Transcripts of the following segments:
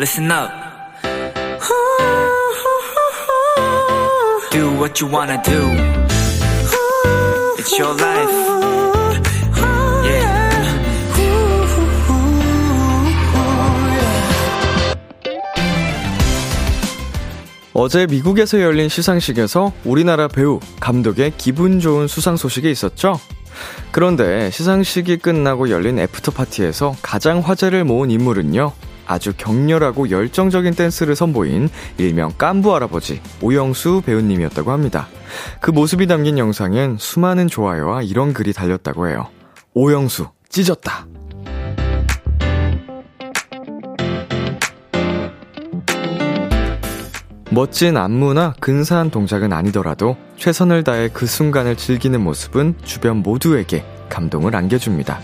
listen up. Do what you wanna do. It's your life. Yeah. 어제 미국에서 열린 시상식에서 우리나라 배우, 감독의 기분 좋은 수상 소식이 있었죠? 그런데 시상식이 끝나고 열린 after party에서 가장 화제를 모은 인물은요, 아주 격렬하고 열정적인 댄스를 선보인 일명 깐부 할아버지 오영수 배우님이었다고 합니다. 그 모습이 담긴 영상엔 수많은 좋아요와 이런 글이 달렸다고 해요. 오영수, 찢었다. 멋진 안무나 근사한 동작은 아니더라도 최선을 다해 그 순간을 즐기는 모습은 주변 모두에게 감동을 안겨줍니다.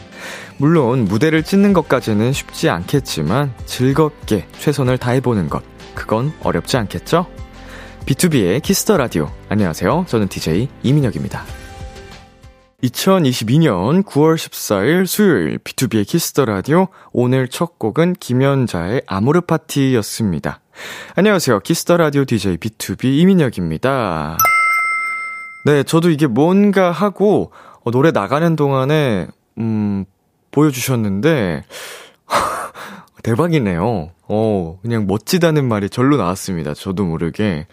물론 무대를 찢는 것까지는 쉽지 않겠지만 즐겁게 최선을 다해보는 것, 그건 어렵지 않겠죠? B2B의 키스터 라디오. 안녕하세요. 저는 DJ 이민혁입니다. 2022년 9월 14일 수요일 B2B의 키스터 라디오. 오늘 첫 곡은 김연자의 아모르 파티였습니다. 안녕하세요. 키스터 라디오 DJ B2B 이민혁입니다. 네, 저도 이게 뭔가 하고 어, 노래 나가는 동안에 음 보여주셨는데 대박이네요. 어, 그냥 멋지다는 말이 절로 나왔습니다. 저도 모르게.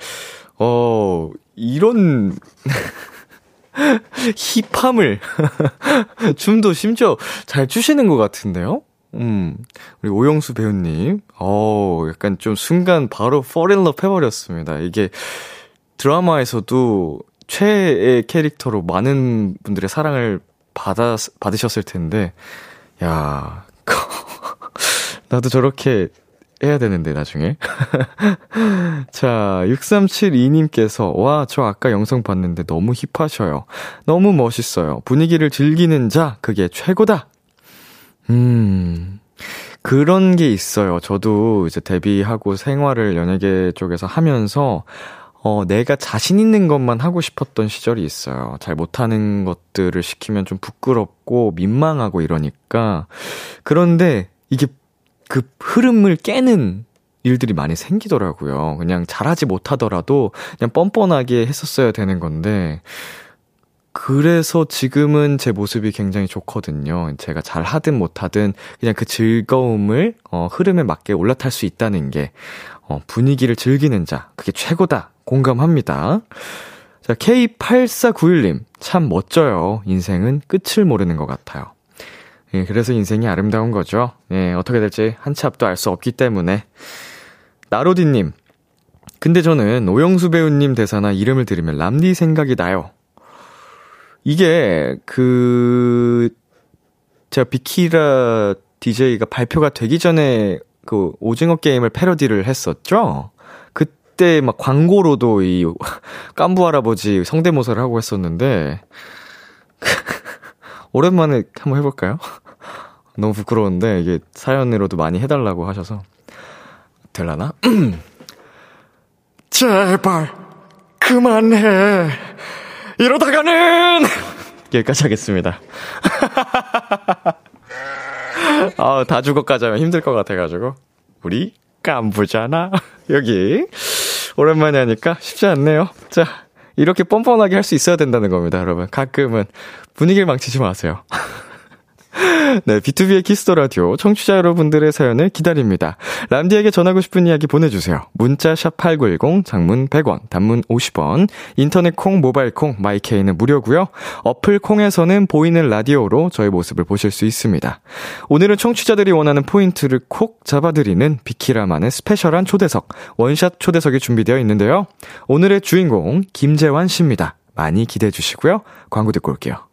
어, 이런 힙함을 춤도 심지어 잘 추시는 것 같은데요? 음, 우리 오영수 배우님, 어, 약간 좀 순간 바로 fall in love 해버렸습니다. 이게 드라마에서도 최애 캐릭터로 많은 분들의 사랑을 받아, 받으셨을 텐데, 야, 나도 저렇게 해야 되는데, 나중에. 자, 6372님께서, 와, 저 아까 영상 봤는데 너무 힙하셔요. 너무 멋있어요. 분위기를 즐기는 자, 그게 최고다! 음, 그런 게 있어요. 저도 이제 데뷔하고 생활을 연예계 쪽에서 하면서, 어, 내가 자신 있는 것만 하고 싶었던 시절이 있어요. 잘 못하는 것들을 시키면 좀 부끄럽고 민망하고 이러니까. 그런데 이게 그 흐름을 깨는 일들이 많이 생기더라고요. 그냥 잘하지 못하더라도 그냥 뻔뻔하게 했었어야 되는 건데, 그래서 지금은 제 모습이 굉장히 좋거든요. 제가 잘 하든 못하든 그냥 그 즐거움을, 어, 흐름에 맞게 올라탈 수 있다는 게, 어, 분위기를 즐기는 자, 그게 최고다. 공감합니다. 자, K8491님, 참 멋져요. 인생은 끝을 모르는 것 같아요. 예, 그래서 인생이 아름다운 거죠. 예, 어떻게 될지 한 치 앞도 알 수 없기 때문에. 나로디님, 근데 저는 오영수 배우님 대사나 이름을 들으면 람디 생각이 나요. 이게, 그, 제가 비키라 DJ가 발표가 되기 전에 그 오징어 게임을 패러디를 했었죠? 그때 막 광고로도 이 깐부 할아버지 성대모사를 하고 했었는데, 오랜만에 한번 해볼까요? 너무 부끄러운데, 이게 사연으로도 많이 해달라고 하셔서. 될라나? 제발, 그만해. 이러다가는! 여기까지 하겠습니다. 아, 다 죽어까지 하면 힘들 것 같아가지고. 우리 깐부잖아. 여기. 오랜만에 하니까 쉽지 않네요. 자, 이렇게 뻔뻔하게 할 수 있어야 된다는 겁니다, 여러분. 가끔은 분위기를 망치지 마세요. 네, B2B의 키스터 라디오 청취자 여러분들의 사연을 기다립니다. 람디에게 전하고 싶은 이야기 보내주세요. 문자 샵 #8910 장문 100원, 단문 50원. 인터넷 콩, 모바일 콩, my K는 무료고요. 어플 콩에서는 보이는 라디오로 저의 모습을 보실 수 있습니다. 오늘은 청취자들이 원하는 포인트를 콕 잡아드리는 비키라만의 special한 초대석, 원샷 초대석이 준비되어 있는데요. 오늘의 주인공 김재환 씨입니다. 많이 기대해 주시고요. 광고 듣고 올게요.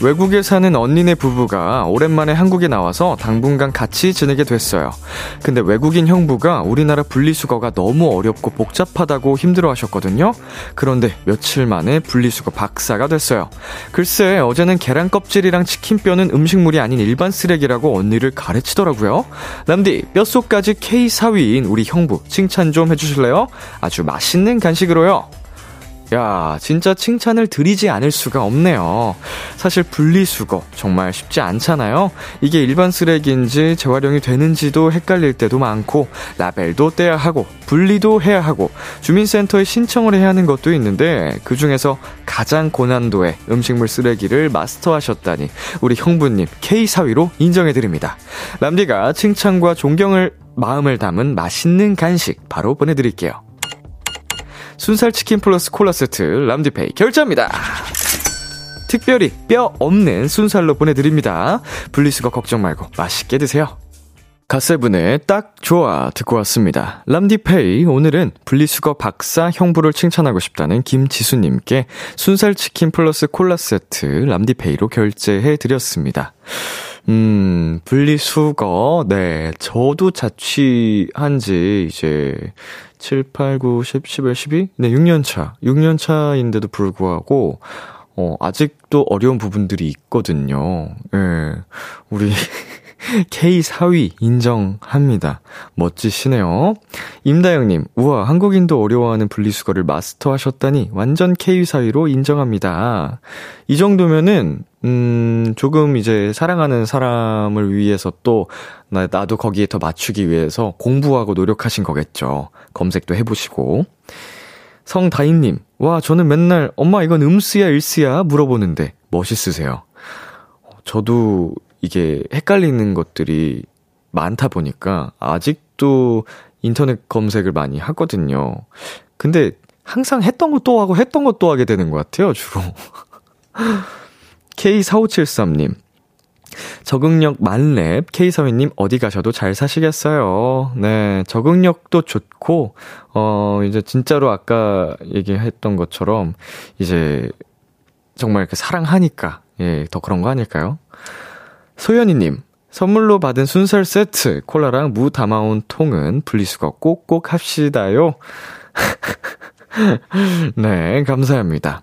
외국에 사는 언니네 부부가 오랜만에 한국에 나와서 당분간 같이 지내게 됐어요. 근데 외국인 형부가 우리나라 분리수거가 너무 어렵고 복잡하다고 힘들어 하셨거든요. 그런데 며칠 만에 분리수거 박사가 됐어요. 글쎄, 어제는 계란 껍질이랑 치킨뼈는 음식물이 아닌 일반 쓰레기라고 언니를 가르치더라고요. 람디, 뼛속까지 K 사위인 우리 형부 칭찬 좀 해주실래요? 아주 맛있는 간식으로요. 야, 진짜 칭찬을 드리지 않을 수가 없네요. 사실 분리수거 정말 쉽지 않잖아요. 이게 일반 쓰레기인지 재활용이 되는지도 헷갈릴 때도 많고, 라벨도 떼야 하고, 분리도 해야 하고, 주민센터에 신청을 해야 하는 것도 있는데, 그 중에서 가장 고난도의 음식물 쓰레기를 마스터하셨다니, 우리 형부님 K사위로 인정해 드립니다. 람디가 칭찬과 존경을 마음을 담은 맛있는 간식 바로 보내드릴게요. 순살 치킨 플러스 콜라 세트 람디페이 결제합니다. 특별히 뼈 없는 순살로 보내드립니다. 분리수거 걱정 말고 맛있게 드세요. 가세븐의 딱 좋아 듣고 왔습니다. 람디페이 오늘은 분리수거 박사 형부를 칭찬하고 싶다는 김지수님께 순살치킨 플러스 콜라 세트 람디페이로 결제해 드렸습니다. 음, 분리수거, 네. 저도 자취한 지 이제 7, 8, 9, 10, 11, 12? 네, 6년 차. 6년 차인데도 불구하고, 어, 아직도 어려운 부분들이 있거든요. 예. 네, 우리, K 사위 인정합니다. 멋지시네요. 임다영님, 우와, 한국인도 어려워하는 분리수거를 마스터하셨다니 완전 K 사위로 인정합니다. 이 정도면은, 음, 조금 이제 사랑하는 사람을 위해서 또, 나, 나도 거기에 더 맞추기 위해서 공부하고 노력하신 거겠죠. 검색도 해보시고. 성다인님, 와, 저는 맨날, 엄마 이건 음수야, 일수야? 물어보는데, 멋있으세요. 저도 이게 헷갈리는 것들이 많다 보니까 아직도 인터넷 검색을 많이 하거든요. 근데 항상 했던 것도 하고 했던 것도 하게 되는 것 같아요, 주로. K4573님. 적응력 만렙 K3위님 어디 가셔도 잘 사시겠어요. 네, 적응력도 좋고 어 이제 진짜로 아까 얘기했던 것처럼 이제 정말 이렇게 사랑하니까 예, 더 그런 거 아닐까요? 소연이님, 선물로 받은 순살 세트, 콜라랑 무 담아온 통은 분리수거 꼭꼭 합시다요. 네, 감사합니다.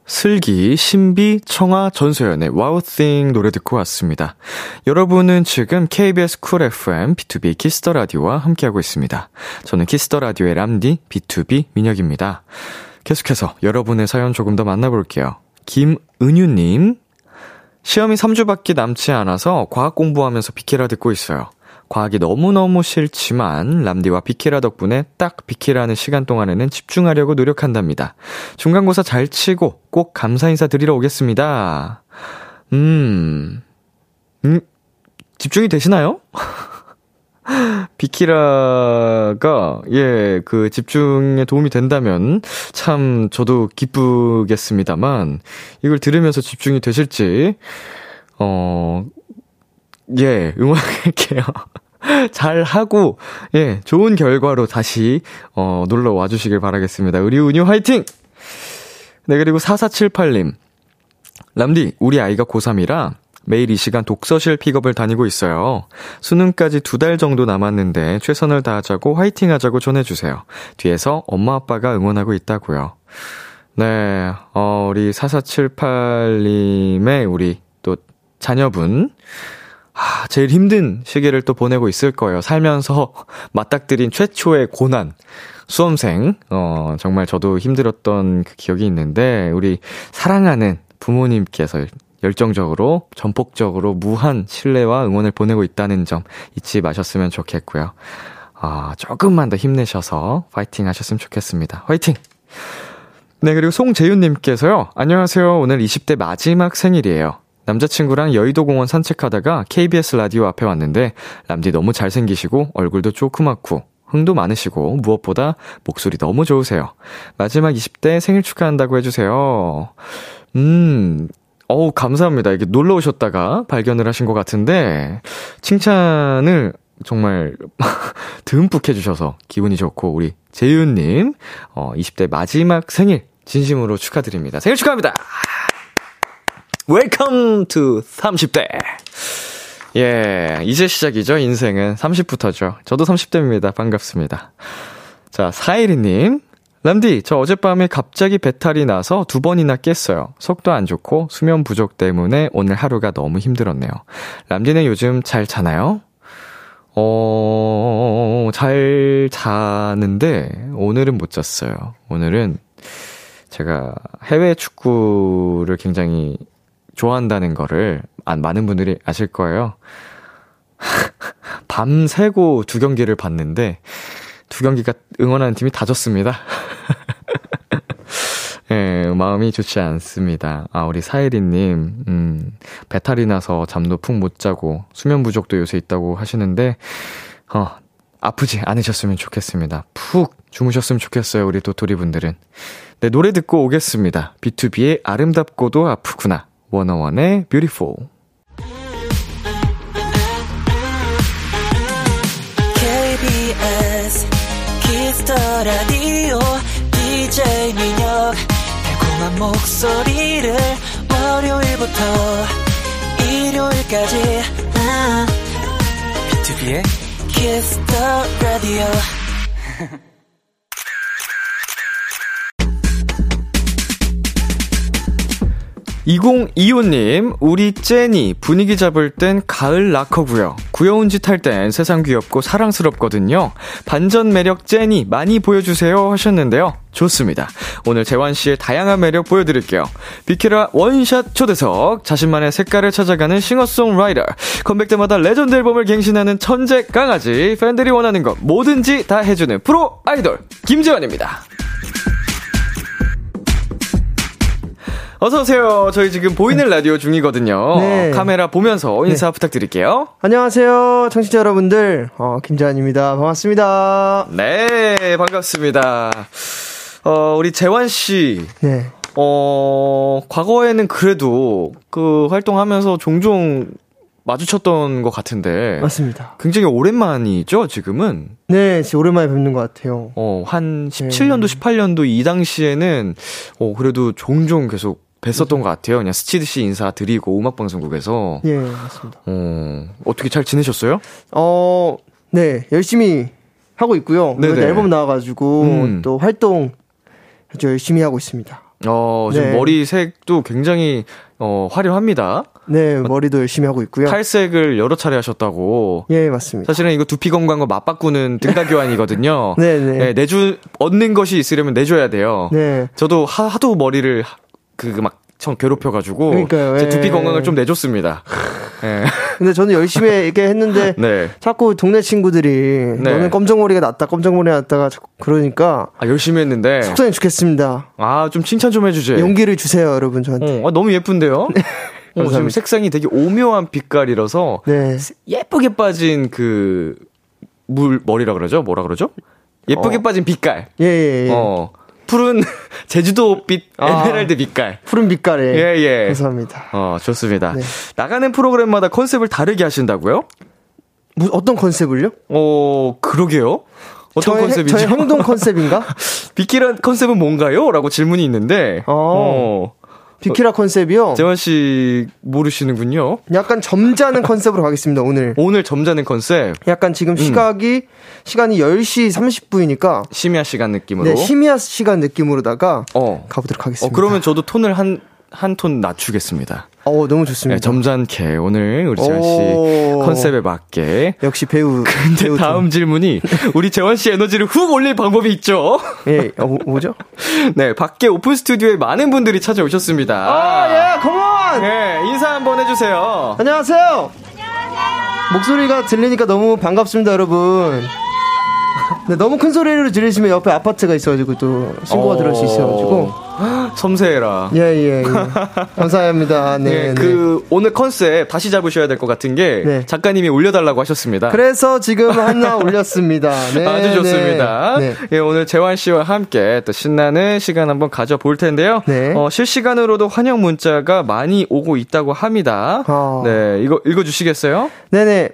슬기, 신비, 청아, 전소연의 Thing 노래 듣고 왔습니다. 여러분은 지금 KBS 쿨 FM B2B 키스터 라디오와 함께하고 있습니다. 저는 키스터 라디오의 람디 B2B 민혁입니다. 계속해서 여러분의 사연 조금 더 만나볼게요. 김은유님, 시험이 3주밖에 남지 않아서 과학 공부하면서 비키라 듣고 있어요. 과학이 너무너무 싫지만 람디와 비키라 덕분에 딱 비키라는 시간 동안에는 집중하려고 노력한답니다. 중간고사 잘 치고 꼭 감사 인사 드리러 오겠습니다. 음, 음, 집중이 되시나요? 비키라가, 예, 그 집중에 도움이 된다면 참 저도 기쁘겠습니다만, 이걸 들으면서 집중이 되실지, 어, 예, 응원할게요. 잘 하고, 예, 좋은 결과로 다시, 어, 놀러 와주시길 바라겠습니다. 의리운유 화이팅! 네, 그리고 4478님. 람디, 우리 아이가 고3이라 매일 이 시간 독서실 픽업을 다니고 있어요. 수능까지 두 달 정도 남았는데 최선을 다하자고 화이팅 하자고 전해주세요. 뒤에서 엄마 아빠가 응원하고 있다고요. 네, 어, 우리 4478님의 우리 또 자녀분. 아, 제일 힘든 시기를 또 보내고 있을 거예요. 살면서 맞닥뜨린 최초의 고난. 수험생, 어, 정말 저도 힘들었던 그 기억이 있는데, 우리 사랑하는 부모님께서 열정적으로, 전폭적으로 무한 신뢰와 응원을 보내고 있다는 점 잊지 마셨으면 좋겠고요. 아, 조금만 더 힘내셔서 파이팅 하셨으면 좋겠습니다. 화이팅! 네, 그리고 송재윤님께서요. 안녕하세요. 오늘 20대 마지막 생일이에요. 남자친구랑 여의도 공원 산책하다가 KBS 라디오 앞에 왔는데, 람디 너무 잘생기시고, 얼굴도 조그맣고, 흥도 많으시고, 무엇보다 목소리 너무 좋으세요. 마지막 20대 생일 축하한다고 해주세요. 음, 어우, 감사합니다. 이게 놀러 오셨다가 발견을 하신 것 같은데, 칭찬을 정말 듬뿍 해주셔서 기분이 좋고, 우리 재윤님, 어, 20대 마지막 생일, 진심으로 축하드립니다. 생일 축하합니다! Welcome to 30대! 예, 이제 시작이죠, 인생은. 30부터죠. 저도 30대입니다. 반갑습니다. 자, 412님. 람디, 저 어젯밤에 갑자기 배탈이 나서 두 번이나 깼어요. 속도 안 좋고 수면 부족 때문에 오늘 하루가 너무 힘들었네요. 람디는 요즘 잘 자나요? 어, 잘 자는데 오늘은 못 잤어요. 오늘은 제가 해외 축구를 굉장히 좋아한다는 거를 많은 분들이 아실 거예요. 밤새고 두 경기를 봤는데 두 경기가 응원하는 팀이 다 졌습니다. 예, 네, 마음이 좋지 않습니다. 아, 우리 사혜리님, 음, 배탈이 나서 잠도 푹 못 자고 수면 부족도 요새 있다고 하시는데, 어, 아프지 않으셨으면 좋겠습니다. 푹 주무셨으면 좋겠어요, 우리 도토리 분들은. 네, 노래 듣고 오겠습니다. B2B의 아름답고도 아프구나. 워너원의 Beautiful. KBS Kiss the Radio DJ 민혁. 달콤한 목소리를 월요일부터 일요일까지. 아, B2B의 키스터 라디오 2025님, 우리 째니 분위기 잡을 땐 가을 락커고요. 귀여운 짓 할 땐 세상 귀엽고 사랑스럽거든요. 반전 매력 째니 많이 보여주세요 하셨는데요. 좋습니다. 오늘 재환 씨의 다양한 매력 보여드릴게요. 비키라 원샷 초대석, 자신만의 색깔을 찾아가는 싱어송라이터, 컴백 때마다 레전드 앨범을 갱신하는 천재 강아지, 팬들이 원하는 것 뭐든지 다 해주는 프로 아이돌 김재환입니다. 어서 오세요. 저희 지금 보이는 라디오 중이거든요. 네. 카메라 보면서 인사 네. 부탁드릴게요. 안녕하세요. 청취자 여러분들. 어, 김재환입니다. 반갑습니다. 네, 반갑습니다. 어, 우리 재환 씨. 네. 어, 과거에는 그래도 그 활동하면서 종종 마주쳤던 것 같은데. 맞습니다. 굉장히 오랜만이죠, 지금은? 네, 지금 오랜만에 뵙는 것 같아요. 어, 한 17년도, 네. 18년도 이 당시에는, 어, 그래도 종종 계속 뵀었던 것 같아요. 그냥 스치듯이 인사드리고 음악방송국에서. 예, 맞습니다. 어, 어떻게 잘 지내셨어요? 어, 네, 열심히 하고 있고요. 네네. 앨범 나와가지고 음. 또 활동 아주 열심히 하고 있습니다. 어, 지금 네. 머리 색도 굉장히 어, 화려합니다. 네, 머리도 열심히 하고 있고요. 탈색을 여러 차례 하셨다고. 예, 맞습니다. 사실은 이거 두피 건강과 맞바꾸는 등가 교환이거든요. 네, 네. 네, 내주 얻는 것이 있으려면 내줘야 돼요. 네. 저도 하, 하도 머리를 그막 청 괴롭혀가지고 그러니까요. 제 두피 예. 건강을 좀 내줬습니다. 예. 근데 저는 열심히 이렇게 했는데 네. 자꾸 동네 친구들이 네. 너는 검정머리가 낫다, 검정머리가 낫다가 자꾸 그러니까 아 열심히 했는데 속상해 죽겠습니다. 아 좀 칭찬 좀 해주세요. 용기를 주세요, 여러분 저한테. 어, 아, 너무 예쁜데요. 네. 어, 지금 색상이 되게 오묘한 빛깔이라서 네. 예쁘게 빠진 그 물 머리라 그러죠? 뭐라 그러죠? 예쁘게 어. 빠진 빛깔. 예, 예, 예. 어. 푸른 제주도빛 아, 에메랄드 빛깔. 푸른 빛깔에. 예, 예. 감사합니다. 어, 좋습니다. 네. 나가는 프로그램마다 컨셉을 다르게 하신다고요? 뭐, 어떤 컨셉을요? 어, 그러게요. 어떤 저의, 컨셉이죠? 저의 행동 컨셉인가? 비키라 컨셉은 뭔가요? 라고 질문이 있는데. 어. 어. 비키라 컨셉이요? 재환 씨 모르시는군요. 약간 점잖은 컨셉으로 가겠습니다, 오늘. 오늘 점잖은 컨셉? 약간 지금 음. 시각이, 음. 시간이 10시 30분이니까. 심야 시간 느낌으로? 네, 심야 시간 느낌으로다가. 어. 가보도록 하겠습니다. 어, 그러면 저도 톤을 한, 한 톤 낮추겠습니다. 어, 너무 좋습니다. 네, 점잖게 오늘 우리 재환 씨 컨셉에 맞게. 역시 배우. 근데 배우 다음 질문이 우리 재환 씨 에너지를 훅 올릴 방법이 있죠. 예, 어, 뭐, 죠 네, 밖에 오픈 스튜디오에 많은 분들이 찾아오셨습니다. 아, 예, 컴온! 네, 인사 한번 해주세요. 안녕하세요. 안녕하세요. 목소리가 들리니까 너무 반갑습니다, 여러분. 네, 너무 큰 소리로 들리시면 옆에 아파트가 있어가지고 또 신고가 들어올 수 있어가지고. 섬세해라. 예, 예, 예. 감사합니다. 네. 네, 네. 그, 오늘 컨셉 다시 잡으셔야 될 것 같은 게, 네. 작가님이 올려달라고 하셨습니다. 그래서 지금 하나 올렸습니다. 네. 아주 네. 좋습니다. 네. 예, 오늘 재환 씨와 함께 또 신나는 시간 한번 가져볼 텐데요. 네. 어, 실시간으로도 환영 문자가 많이 오고 있다고 합니다. 어. 네, 이거 읽어주시겠어요? 네네.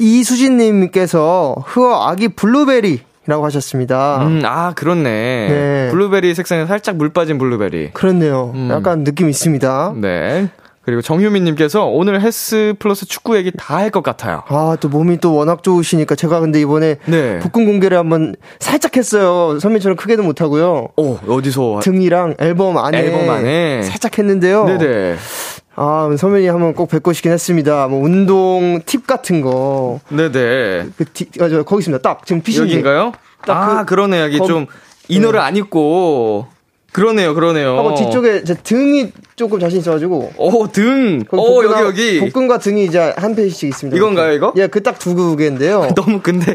이수진님께서 흐어 아기 블루베리 라고 하셨습니다. 음, 아, 그렇네. 네. 블루베리 색상에 살짝 물 빠진 블루베리. 그렇네요. 음. 약간 느낌 있습니다. 네. 그리고 정효민님께서 오늘 헬스 플러스 축구 얘기 다 할 것 같아요. 아, 또 몸이 또 워낙 좋으시니까 제가 근데 이번에 네. 복근 공개를 한번 살짝 했어요. 선배처럼 크게도 못하고요. 오, 어디서? 등이랑 앨범 안에. 앨범 안에. 살짝 했는데요. 네네. 아, 선배님 한번 꼭 뵙고 싶긴 했습니다. 뭐, 운동 팁 같은 거. 네네. 그, 티, 아, 저, 거기 있습니다. 딱, 지금 피신 여기인가요? 딱 아, 그, 러네 여기 거, 좀, 이너를 네. 안 입고. 그러네요, 그러네요. 하고 뒤쪽에 제 등이 조금 자신 있어가지고. 오, 등. 오, 여기, 여기. 복근과 등이 이제 한 페이지씩 있습니다. 이건가요, 이거? 예, 그 딱 두 개인데요. 너무 근데,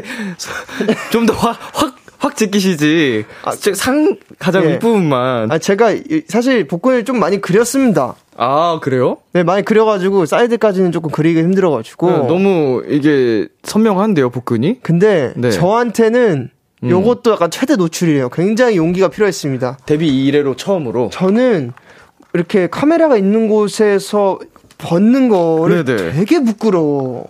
좀 더 확, 확, 확 제끼시지. 아, 상, 가장 예. 윗부분만. 아, 제가 사실 복근을 좀 많이 그렸습니다. 아, 그래요? 네, 많이 그려가지고, 사이드까지는 조금 그리기 힘들어가지고. 네, 너무 이게 선명한데요, 복근이? 근데, 네. 저한테는, 음. 요것도 약간 최대 노출이에요. 굉장히 용기가 필요했습니다. 데뷔 이래로 처음으로? 저는, 이렇게 카메라가 있는 곳에서 벗는 거를 네네. 되게 부끄러워.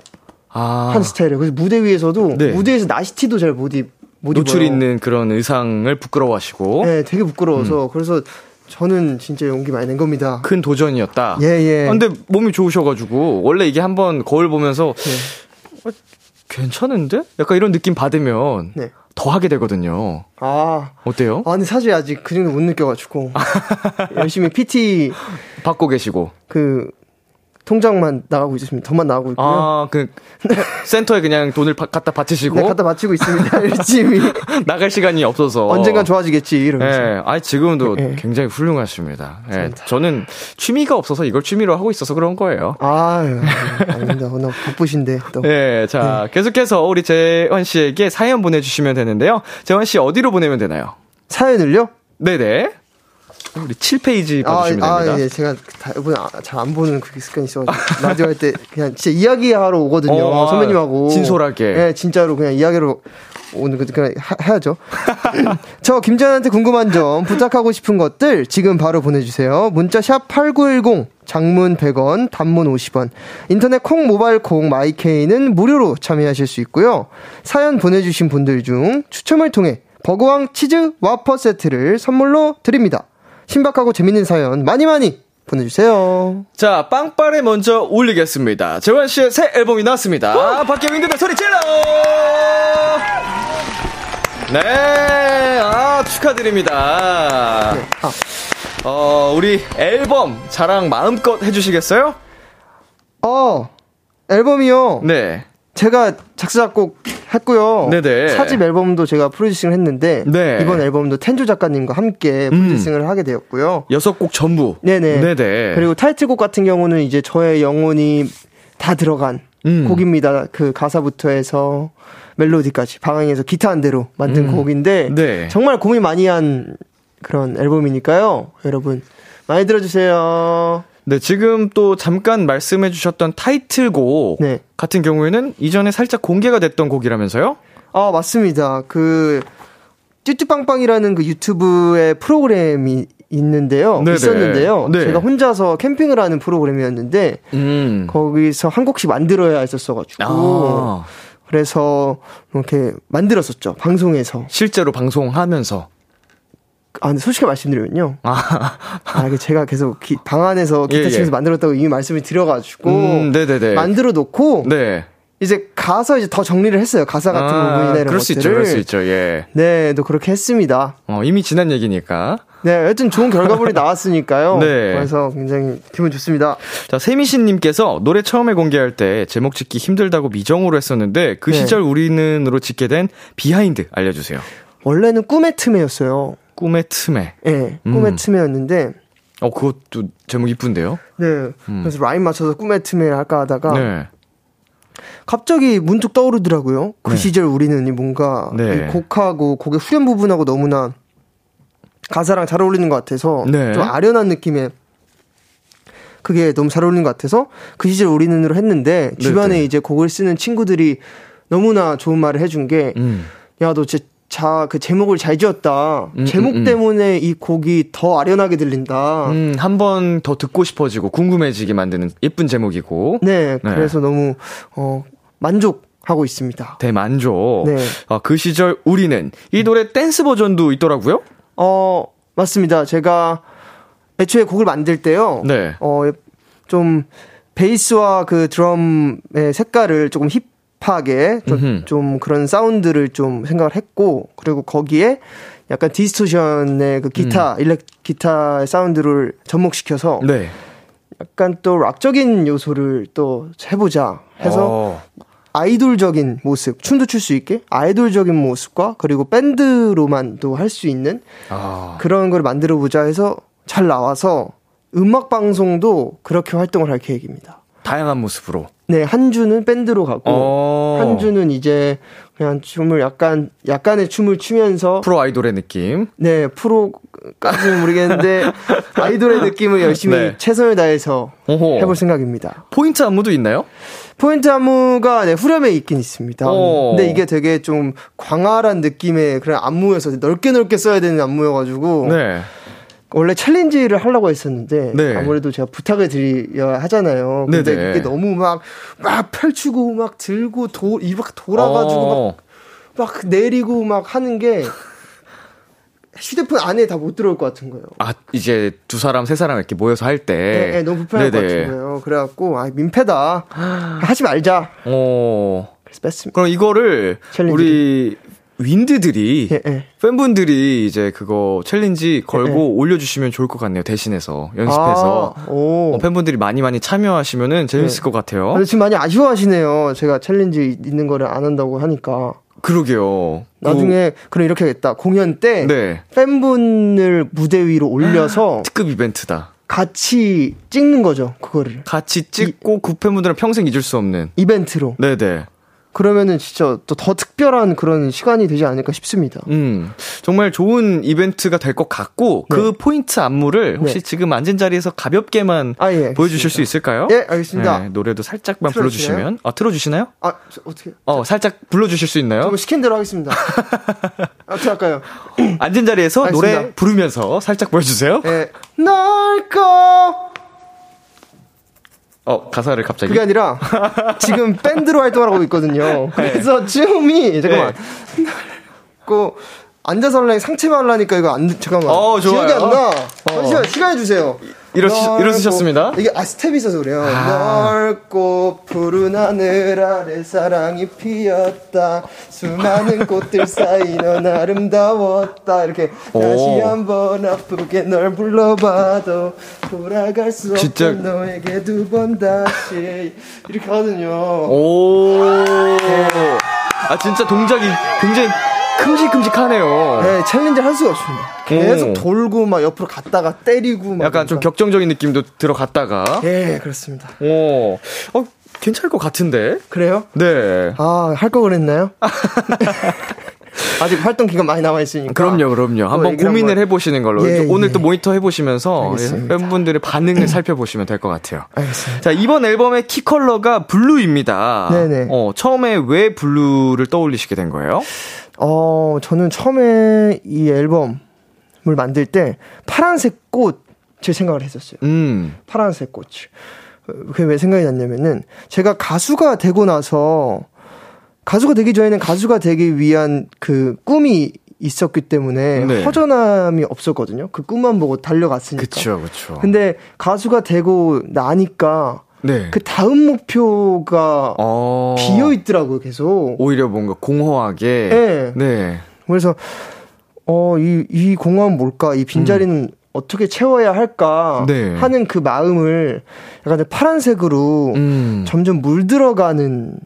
아. 한 스타일이에요. 그래서 무대 위에서도, 네. 무대에서 나시티도 잘 못 입, 못 노출 있는 그런 의상을 부끄러워하시고. 네, 되게 부끄러워서. 음. 그래서 저는 진짜 용기 많이 낸 겁니다. 큰 도전이었다. 예, 예. 아, 근데 몸이 좋으셔가지고, 원래 이게 한번 거울 보면서, 네. 어, 괜찮은데? 약간 이런 느낌 받으면, 네. 더 하게 되거든요. 아. 어때요? 아, 근데 사실 아직 그 정도 못 느껴가지고. 열심히 PT. 받고 계시고. 그, 통장만 나가고 있습니다. 돈만 나가고 있고요. 아, 그 센터에 그냥 돈을 바, 갖다 바치시고 네, 갖다 바치고 있습니다. 열심히 나갈 시간이 없어서 언젠간 좋아지겠지 이러면서. 네, 아 지금도 네. 굉장히 훌륭하십니다. 네, 저는 취미가 없어서 이걸 취미로 하고 있어서 그런 거예요. 아, 아닙니다. 워낙 바쁘신데 또. 네, 자 네. 계속해서 우리 재원 씨에게 사연 보내주시면 되는데요. 재원 씨 어디로 보내면 되나요? 사연을요? 네네. 우리 7페이지 봐주시면 아, 됩니다. 아, 예, 제가 이번에 잘안 보는 그 습관이 있어가지고 라디오 할 때 그냥 진짜 이야기하러 오거든요. 어, 아, 선배님하고 진솔하게. 예, 진짜로 그냥 이야기로 오늘 그냥 해야죠. 저 김재환한테 궁금한 점 부탁하고 싶은 것들 지금 바로 보내주세요. 문자 샵 #8910 장문 100원, 단문 50원. 인터넷 콩, 모바일 콩, 마이케이는 무료로 참여하실 수 있고요. 사연 보내주신 분들 중 추첨을 통해 버거왕 치즈 와퍼 세트를 선물로 드립니다. 신박하고 재밌는 사연 많이 많이 보내주세요. 자, 빵빠레 먼저 올리겠습니다. 재환 씨의 새 앨범이 나왔습니다. 와! 밖에 윈드들 소리 질러! 네, 아, 축하드립니다. 네. 아. 어, 우리 앨범 자랑 마음껏 해주시겠어요? 어, 앨범이요? 네. 제가 작사, 작곡 했고요. 네네. 사집 앨범도 제가 프로듀싱을 했는데 네. 이번 앨범도 텐조 작가님과 함께 음. 프로듀싱을 음. 하게 되었고요. 여섯 곡 전부. 네네. 네네. 그리고 타이틀곡 같은 경우는 이제 저의 영혼이 다 들어간 음. 곡입니다. 그 가사부터 해서 멜로디까지 방향에서 기타 한 대로 만든 음. 곡인데 네. 정말 고민 많이 한 그런 앨범이니까요. 여러분 많이 들어주세요. 네, 지금 또 잠깐 말씀해 주셨던 타이틀곡 네. 같은 경우에는 이전에 살짝 공개가 됐던 곡이라면서요? 아, 맞습니다. 그 쭈쭈빵빵이라는 그 유튜브의 프로그램이 있는데요. 네네. 있었는데요. 네. 제가 혼자서 캠핑을 하는 프로그램이었는데 음. 거기서 한 곡씩 만들어야 했었어 가지고 아. 그래서 이렇게 만들었었죠 방송에서 실제로 방송하면서 아, 근데 솔직히 말씀드리면요. 아, 아 이게 제가 계속 기, 방 안에서 기타 예, 치면서 예. 만들었다고 이미 말씀을 드려가지고. 음, 네네네. 만들어 놓고. 네. 이제 가서 이제 더 정리를 했어요. 가사 같은 아, 부분이나 이런 그럴 수 것들을. 있죠, 그럴 수 있죠, 예. 네, 또 그렇게 했습니다. 어, 이미 지난 얘기니까. 네, 여튼 좋은 결과물이 나왔으니까요. 네. 그래서 굉장히 기분 좋습니다. 자, 세미신 님께서 노래 처음에 공개할 때 제목 짓기 힘들다고 미정으로 했었는데 그 네. 시절 우리는으로 짓게 된 비하인드 알려 주세요. 원래는 꿈의 틈에였어요. 꿈의 틈에. 네, 꿈의 음. 틈에였는데 어, 그것도 제목 이쁜데요? 네. 그래서 라인 맞춰서 꿈의 틈에 할까 하다가 네. 갑자기 문득 떠오르더라고요. 그 네. 시절 우리는 이 뭔가 네. 이 곡하고 곡의 후렴 부분하고 너무나 가사랑 잘 어울리는 것 같아서 네. 좀 아련한 느낌의 그게 너무 잘 어울리는 것 같아서 그 시절 우리는으로 했는데 주변에 네. 이제 곡을 쓰는 친구들이 너무나 좋은 말을 해준 게 음. 야, 너 진짜 자, 그 제목을 잘 지었다. 음, 제목 음, 음. 때문에 이 곡이 더 아련하게 들린다. 음, 한 번 더 듣고 싶어지고 궁금해지게 만드는 예쁜 제목이고. 네, 네. 그래서 너무, 어, 만족 하고 있습니다. 대만족. 네. 아, 그 시절 우리는 이 노래 댄스 버전도 있더라고요? 어, 맞습니다. 제가 애초에 곡을 만들 때요. 네. 어, 좀, 베이스와 그 드럼의 색깔을 조금 힙 하게, 좀. 좀 그런 사운드를 좀 생각을 했고, 그리고 거기에 약간 distortion의 그 기타, 일렉 기타의 사운드를 접목시켜서 네. 약간 또 락적인 요소를 또 해보자 해서 어. 아이돌적인 모습, 춤도 출 수 있게 아이돌적인 모습과 그리고 밴드로만도 할수 있는 아. 그런 걸 만들어 보자 해서 잘 나와서 음악 방송도 그렇게 활동을 할 계획입니다. 다양한 모습으로. 네, 한 주는 밴드로 가고 어. 한 주는 이제 그냥 춤을 약간 약간의 춤을 추면서 프로 아이돌의 느낌. 네, 프로까지는 모르겠는데 아이돌의 느낌을 열심히 네. 최선을 다해서 오호. 해볼 생각입니다. 포인트 안무도 있나요? 포인트 안무가 네, 후렴에 있긴 있습니다. 어. 근데 이게 되게 좀 광활한 느낌의 그런 안무여서 넓게 넓게 써야 되는 안무여가지고 네. 원래 챌린지를 하려고 했었는데 네. 아무래도 제가 부탁을 드려야 하잖아요. 근데 네네. 이게 너무 막막 펼치고 막 들고 도, 이막 돌아가지고 어. 막, 막 내리고 막 하는 게 휴대폰 안에 다 못 들어올 것 같은 거예요. 아, 이제 두 사람, 세 사람 이렇게 모여서 할 때. 네, 네, 너무 불편할 것 같은 거예요. 그래갖고 아 민폐다 하지 말자. 어. 그래서 뺐습니다. 그럼 이거를 챌린지를. 우리 윈드들이 예, 예. 팬분들이 이제 그거 챌린지 걸고 예, 예. 올려주시면 좋을 것 같네요. 대신해서 연습해서 아, 오. 어, 팬분들이 많이 많이 참여하시면은 재밌을 네. 것 같아요. 근데 지금 많이 아쉬워하시네요. 제가 챌린지 있는 거를 안 한다고 하니까. 그러게요. 나중에 그럼 이렇게 하겠다. 공연 때 그, 네 팬분을 무대 위로 올려서 특급 이벤트다. 같이 찍는 거죠. 그거를 같이 찍고 그 팬분들은 평생 잊을 수 없는. 이벤트로. 네네. 그러면은 진짜 또 더 특별한 그런 시간이 되지 않을까 싶습니다. 음, 정말 좋은 이벤트가 될 것 같고, 그 포인트 안무를 혹시 네. 지금 앉은 자리에서 가볍게만 아 예. 보여주실 수 있을까요? 예, 알겠습니다. 네, 노래도 살짝만 틀어주시나요? 불러주시면. 아, 틀어주시나요? 아 저, 어떻게? 어, 살짝 불러주실 수 있나요? 저 시킨 대로 하겠습니다. 아, 어떻게 할까요? 앉은 자리에서 알겠습니다. 노래 부르면서 살짝 보여주세요. 예. 넓고 어, 가사를 갑자기. 그게 아니라 지금 밴드로 활동을 하고 있거든요. 그래서 춤이 잠깐만. 네. 그 앉아서 하려니 상체만 하려니까 이거 안 잠깐만. 어. 기억이 안 나. 잠시만 시간 주세요. 넓고- 일어서셨습니다. 이게 아 스텝이 있어서 그래요. 아. 넓고 푸른 하늘 아래 사랑이 피었다. 수많은 꽃들 사이 넌 아름다웠다. 이렇게 오. 다시 한번 아프게 널 불러봐도 돌아갈 수 진짜- 없던 너에게 두 번 다시 이렇게 하거든요. 오. 아, 진짜 동작이 굉장히 큼직큼직하네요. 네, 챌린지 할 수가 없습니다. 계속 오. 돌고 막 옆으로 갔다가 때리고 막 약간 좀 그러니까. 격정적인 느낌도 들어갔다가. 예, 그렇습니다. 오. 어, 괜찮을 것 같은데? 그래요? 네. 아, 할 거 그랬나요? 아직 활동 기간 많이 남아 있으니까. 그럼요, 그럼요. 한번 고민을 한번- 해보시는 걸로. 예, 오늘 예. 또 모니터 해보시면서 알겠습니다. 예, 팬분들의 반응을 살펴보시면 될 것 같아요. 알겠습니다. 자, 이번 앨범의 key color가 blue입니다. 네네. 어, 처음에 왜 blue를 떠올리시게 된 거예요? 어, 저는 처음에 이 앨범을 만들 때 파란색 꽃을 생각을 했었어요. 음. 파란색 꽃. 어, 그게 왜 생각이 났냐면은 제가 가수가 되고 나서 가수가 되기 전에는 가수가 되기 위한 그 꿈이 있었기 때문에 네. 허전함이 없었거든요. 그 꿈만 보고 달려갔으니까. 그쵸. 근데 가수가 되고 나니까 네. 그 다음 목표가 어. 비어 있더라고요, 계속. 오히려 뭔가 공허하게. 네. 네. 그래서 어, 이, 이 공허함 뭘까? 이 빈자리는 어떻게 채워야 할까? 음. 네. 하는 그 마음을 약간 파란색으로 음. 점점 물들어가는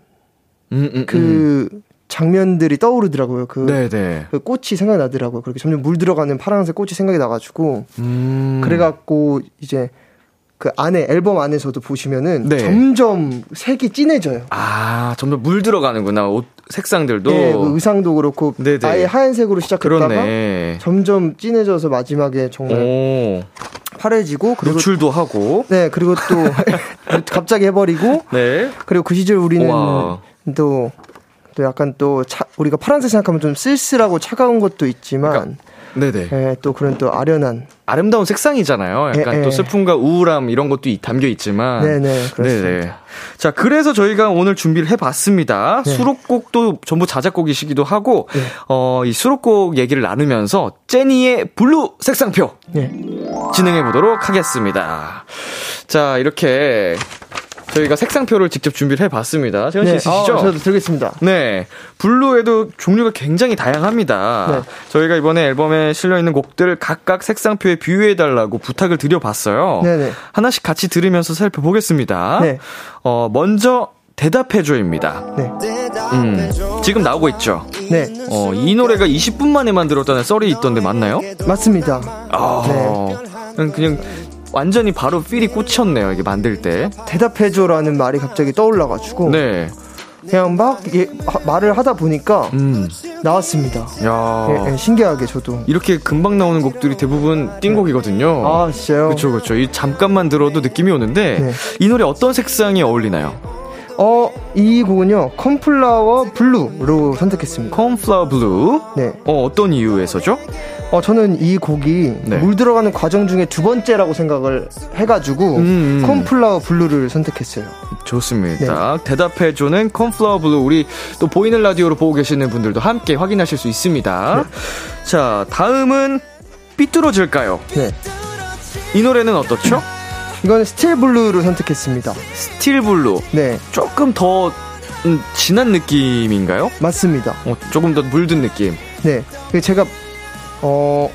음, 음, 음. 그 장면들이 떠오르더라고요. 그, 네네. 그 꽃이 생각나더라고요. 그렇게 점점 물 들어가는 파란색 꽃이 생각이 나가지고 음. 그래갖고 이제 그 안에 앨범 안에서도 보시면은 네. 점점 색이 진해져요. 아, 점점 물 들어가는구나. 옷 색상들도. 예, 그 의상도 그렇고 네네. 아예 하얀색으로 시작했다가 그러네. 점점 진해져서 마지막에 정말 오. 파래지고 그리고 노출도 하고. 네 그리고 또 갑자기 해버리고 네. 그리고 그 시절 우리는 우와. 또, 또 약간 또 차, 우리가 파란색 생각하면 좀 쓸쓸하고 차가운 것도 있지만 네네. 예, 또 그런 또 아련한 아름다운 색상이잖아요. 약간 예, 또 예. 슬픔과 우울함 이런 것도 이- 담겨 있지만. 네네 그렇습니다. 네네. 자, 그래서 저희가 오늘 준비를 해봤습니다. 네. 수록곡도 전부 자작곡이시기도 하고, 네. 어, 이 수록곡 얘기를 나누면서 재환의 blue 색상표 예. 진행해 보도록 하겠습니다. 자, 이렇게 저희가 색상표를 직접 준비를 해봤습니다. 재환 씨 네, 있으시죠? 아, 저도 들겠습니다. 네. blue에도 종류가 굉장히 다양합니다. 네. 저희가 이번에 앨범에 실려있는 곡들 각각 색상표에 비유해달라고 부탁을 드려봤어요. 네네. 하나씩 같이 들으면서 살펴보겠습니다. 네. 어, 먼저 대답해줘입니다. 네. 음, 지금 나오고 있죠. 네. 어, 이 노래가 20분 만에 만들었다는 썰이 있던데 맞나요? 맞습니다. 아, 그냥, 그냥 완전히 바로 필이 꽂혔네요. 이게 만들 때. 대답해줘라는 말이 갑자기 떠올라가지고 네. 그냥 막 예, 하- 말을 하다 보니까 음. 나왔습니다. 야. 예, 예, 신기하게 저도. 이렇게 금방 나오는 곡들이 대부분 띵곡이거든요. 아 진짜요? 그렇죠, 그렇죠. 이 잠깐만 들어도 느낌이 오는데 네. 이 노래 어떤 색상이 어울리나요? 어, 이 곡은요, cornflower blue로 선택했습니다. cornflower blue. 네. 어, 어떤 이유에서죠? 어, 저는 이 곡이 네. 물 들어가는 과정 중에 두 번째라고 생각을 해가지고, 음, 음. cornflower blue를 선택했어요. 좋습니다. 네. 대답해줘는 cornflower blue. 우리 또 보이는 라디오로 보고 계시는 분들도 함께 확인하실 수 있습니다. 자, 다음은 삐뚤어질까요? 네. 이 노래는 어떻죠? 이건 steel blue를 선택했습니다. steel blue. 네, 조금 더 음, 진한 느낌인가요? 맞습니다. 어, 조금 더 물든 느낌. 네. 제가, 어,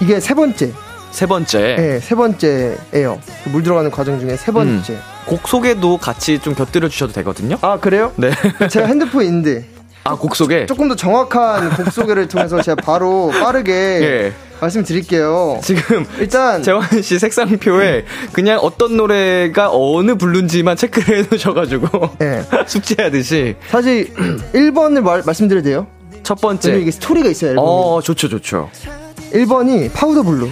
이게 세 번째, 세 번째. 네, 세 번째예요. 물 들어가는 과정 중에 세 번째. 곡 소개도 같이 좀 곁들여 주셔도 되거든요. 아, 그래요? 네. 제가 핸드폰 있는데, 아, 곡 소개. 조금 더 정확한 곡 소개를 통해서 제가 바로 빠르게 예. 말씀드릴게요. 지금 일단 재환 씨 색상표에 그냥 어떤 노래가 어느 blue인지만 체크를 해 놓으셔 가지고 예. 숙제하듯이 사실 1번을 말, 말씀드려도 돼요? 첫 번째. 이게 스토리가 있어요, 앨범이. 어, 좋죠, 좋죠. 1번이 powder blue,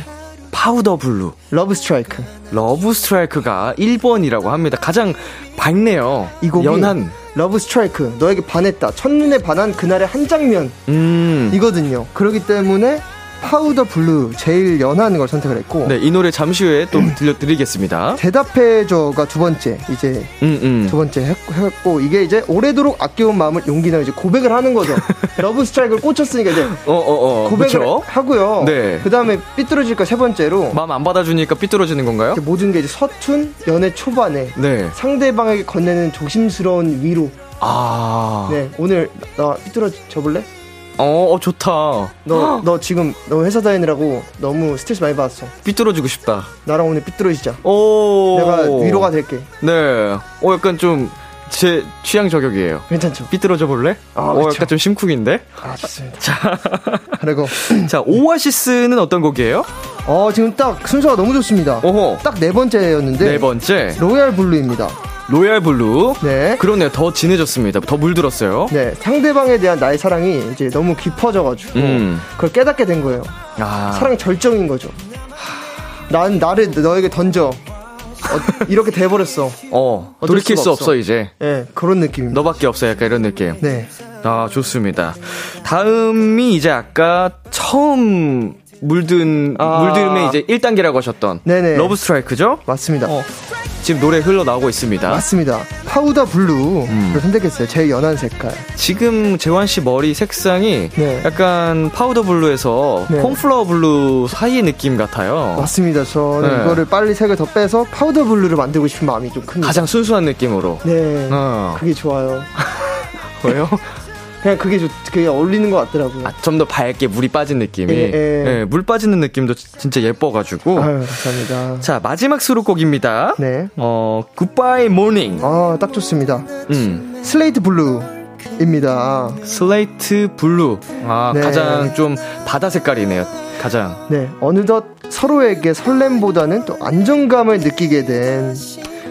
powder blue. Love Strike. Love Strike가 1번이라고 합니다. 가장 밝네요. 이 곡이 연한. Love Strike, 너에게 반했다. 첫눈에 반한 그날의 한 장면. 음. 이거든요. 그렇기 때문에 powder blue, 제일 연한 걸 선택을 했고. 네, 이 노래 잠시 후에 또 들려드리겠습니다. 대답해줘가 두 번째, 이제 음, 음. 두 번째 했- 했고, 이게 이제 오래도록 아껴온 마음을 용기 내어 이제 고백을 하는 거죠. Love Strike를 꽂혔으니까 이제 어, 어, 어. 고백을 그쵸? 하고요. 네. 그 다음에 삐뚤어질까 세 번째로 마음 안 받아주니까 삐뚤어지는 건가요? 모든 게 이제 서툰 연애 초반에 네. 상대방에게 건네는 조심스러운 위로. 아. 네, 오늘 나 삐뚤어져 볼래? 어, 어, 좋다. 너, 너 지금 너 회사 다니느라고 너무 스트레스 많이 받았어. 삐뚤어지고 싶다. 나랑 오늘 삐뚤어지자. 오. 내가 위로가 될게. 네. 어, 약간 좀, 제 취향 저격이에요. 괜찮죠? 삐뚤어져 볼래? 아, 어, 그쵸. 약간 좀 심쿵인데? 아, 좋습니다. 자. 그리고, 자, 오아시스는 어떤 곡이에요? 어, 지금 딱 순서가 너무 좋습니다. 오호. 딱 네 번째였는데. 네 번째. Royal Blue입니다. Royal Blue. 네. 그러네요. 더 진해졌습니다. 더 물들었어요. 네, 상대방에 대한 나의 사랑이 이제 너무 깊어져가지고 음. 그걸 깨닫게 된 거예요. 아. 사랑 절정인 거죠. 난 나를 너에게 던져. 어, 이렇게 돼버렸어. 어. 돌이킬 수 없어. 없어, 이제. 네, 그런 느낌입니다. 너밖에 없어. 약간 이런 느낌. 네. 아, 좋습니다. 다음이 이제 아까 처음 물든, 아. 물들음의 이제 1단계라고 하셨던. 네네. Love Strike죠? 맞습니다. 어. 지금 노래 흘러나오고 있습니다. 맞습니다. Powder Blue를 음. 선택했어요. 제일 연한 색깔. 지금 재환 씨 머리 색상이 네. 약간 Powder Blue에서 네. Cornflower Blue 사이의 느낌 같아요. 맞습니다. 저는 네. 이거를 빨리 색을 더 빼서 Powder Blue를 만들고 싶은 마음이 좀 큽니다. 가장 순수한 느낌으로. 네. 어. 그게 좋아요. 왜요? 그냥 그게 좋, 그게 어울리는 것 같더라고요. 아, 좀 더 밝게 물이 빠진 느낌이. 예, 예. 예, 물 빠지는 느낌도 지- 진짜 예뻐가지고. 아유, 감사합니다. 자, 마지막 수록곡입니다. 네. 어, Goodbye Morning. 아, 딱 좋습니다. 음. Slate Blue. 입니다. Slate Blue. 아, 네. 가장 좀 바다 색깔이네요. 가장. 네, 어느덧 서로에게 설렘보다는 또 안정감을 느끼게 된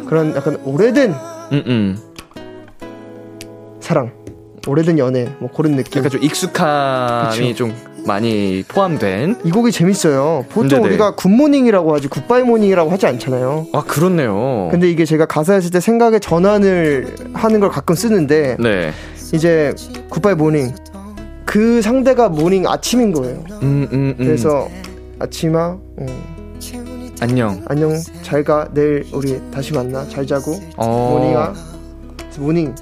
그런 약간 오래된 음, 음. 사랑, 오래된 연애, 뭐 그런 느낌. 약간 좀 익숙함이 그쵸. 좀 많이 포함된. 이 곡이 재밌어요. 보통 네네. 우리가 good morning이라고 하지 goodbye morning이라고 하지 않잖아요. 아, 그렇네요. 근데 이게 제가 가사에 쓸때 생각의 전환을 하는 걸 가끔 쓰는데 네. 이제 goodbye morning 그 상대가 morning 아침인 거예요. 음, 음, 음. 그래서 아침아 어, 안녕. 안녕 잘 가 내일 우리 다시 만나 잘 자고 어. morning아 morning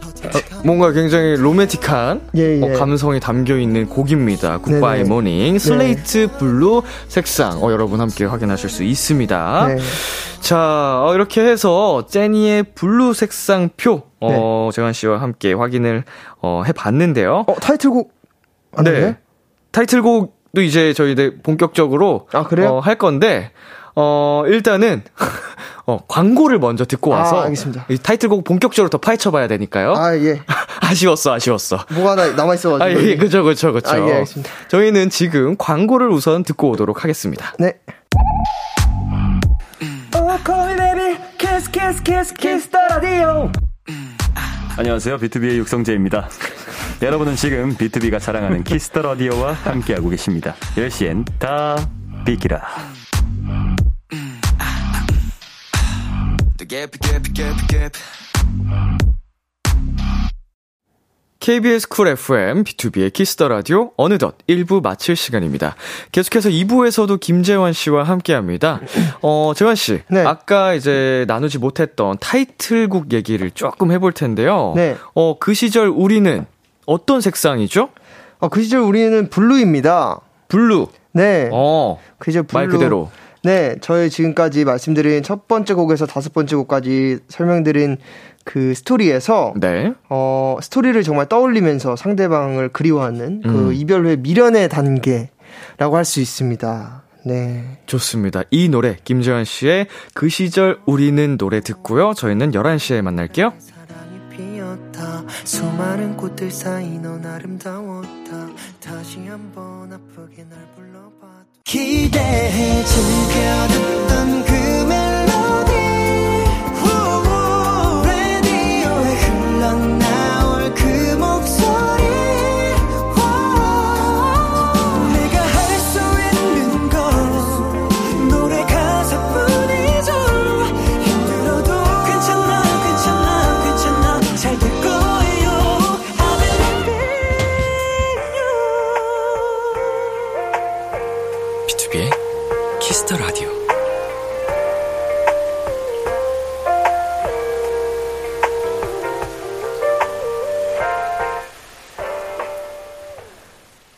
뭔가 굉장히 로맨틱한 예, 예. 어, 감성이 담겨 있는 곡입니다. Goodbye 네네. Morning Slate Blue 색상 어, 여러분 함께 확인하실 수 있습니다. 네. 자 어, 이렇게 해서 재환이의 blue 색상표 어, 재환 씨와 함께 확인을 어, 해 봤는데요. 어 타이틀곡 안네 네. 타이틀곡도 이제 저희들 본격적으로 아, 그래요? 어, 할 건데 어 일단은 어 광고를 먼저 듣고 아, 와서 알겠습니다. 이 타이틀곡 본격적으로 더 파헤쳐 봐야 되니까요. 아 예. 아쉬웠어, 아쉬웠어. 뭐가 하나 남아 있어 가지고. 아, 예, 그죠, 그죠, 그죠. 아, 예, 알겠습니다. 저희는 지금 광고를 우선 듣고 오도록 하겠습니다. 네. 안녕하세요. 비투비의 육성재입니다. 여러분은 지금 비투비가 자랑하는 Kiss the Radio와 함께하고 계십니다. 10시엔 다 비키라. KBS Cool FM, 비투비의 Kiss the Radio, 어느덧 1부 마칠 시간입니다. 계속해서 2부에서도 김재환 씨와 함께 합니다. 어, 재환 씨. 네. 아까 이제 나누지 못했던 타이틀곡 얘기를 조금 해볼 텐데요. 네. 어, 그 시절 우리는 어떤 색상이죠? 어, 그 시절 우리는 Blue입니다. Blue. 네. 어, 그 시절 Blue. 말 그대로. 네, 저희 지금까지 말씀드린 첫 번째 곡에서 다섯 번째 곡까지 설명드린 그 스토리에서 네. 어, 스토리를 정말 떠올리면서 상대방을 그리워하는 그 음. 이별 후의 미련의 단계라고 할 수 있습니다. 네. 좋습니다. 이 노래, 김재환 씨의 그 시절 우리는 노래 듣고요. 저희는 11시에 만날게요. 사랑이 피었다 수많은 꽃들 사이 넌 아름다웠다 다시 한번 아프게 날 불러봐 기대해 즐겨 듣던 그 멜로디. 후, 라디오에 흘러나올 그 목소리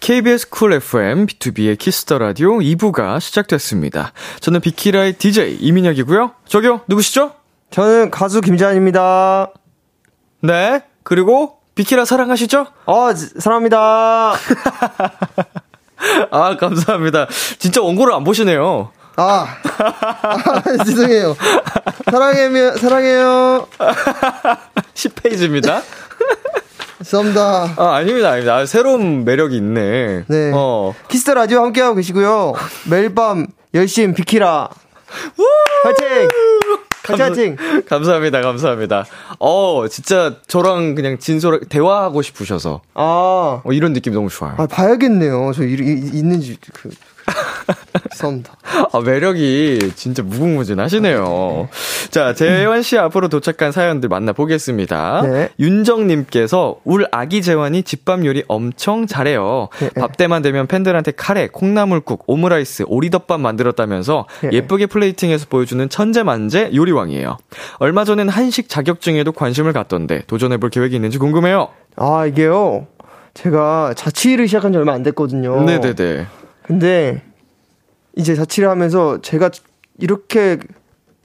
KBS Cool FM, 비투비의 Kiss the Radio 2부가 시작됐습니다. 저는 비키라의 DJ 이민혁이고요. 저기요, 누구시죠? 저는 가수 김재환입니다. 네. 그리고 비키라 사랑하시죠? 어, 지- 사랑합니다. 아, 감사합니다. 진짜 원고를 안 보시네요. 아, 아 죄송해요. 사랑해요, 사랑해요. 10페이지입니다. 죄송합니다. 아, 아닙니다, 아닙니다. 아, 새로운 매력이 있네. 네. 어. Kiss the Radio 함께하고 계시고요. 매일 밤 10시엔 비키라. 화이팅! 같이 화이팅! 감사합니다, 감사합니다. 어, 진짜 저랑 그냥 진솔하게 대화하고 싶으셔서. 아, 어, 이런 느낌 너무 좋아요. 아 봐야겠네요. 저 이, 이, 있는지, 그. 죄송합니다. 아, 매력이 진짜 무궁무진하시네요. 자, 재환 씨 앞으로 도착한 사연들 만나보겠습니다. 네. 윤정님께서 울 아기 재환이 집밥 요리 엄청 잘해요. 네, 네. 밥 때만 되면 팬들한테 카레, 콩나물국, 오므라이스, 오리덮밥 만들었다면서 네. 예쁘게 플레이팅해서 보여주는 천재만재 요리왕이에요. 얼마 전엔 한식 자격증에도 관심을 갖던데 도전해볼 계획이 있는지 궁금해요. 아, 이게요. 제가 자취를 시작한 지 얼마 안 됐거든요. 네네네. 근데 이제 자취를 하면서 제가 이렇게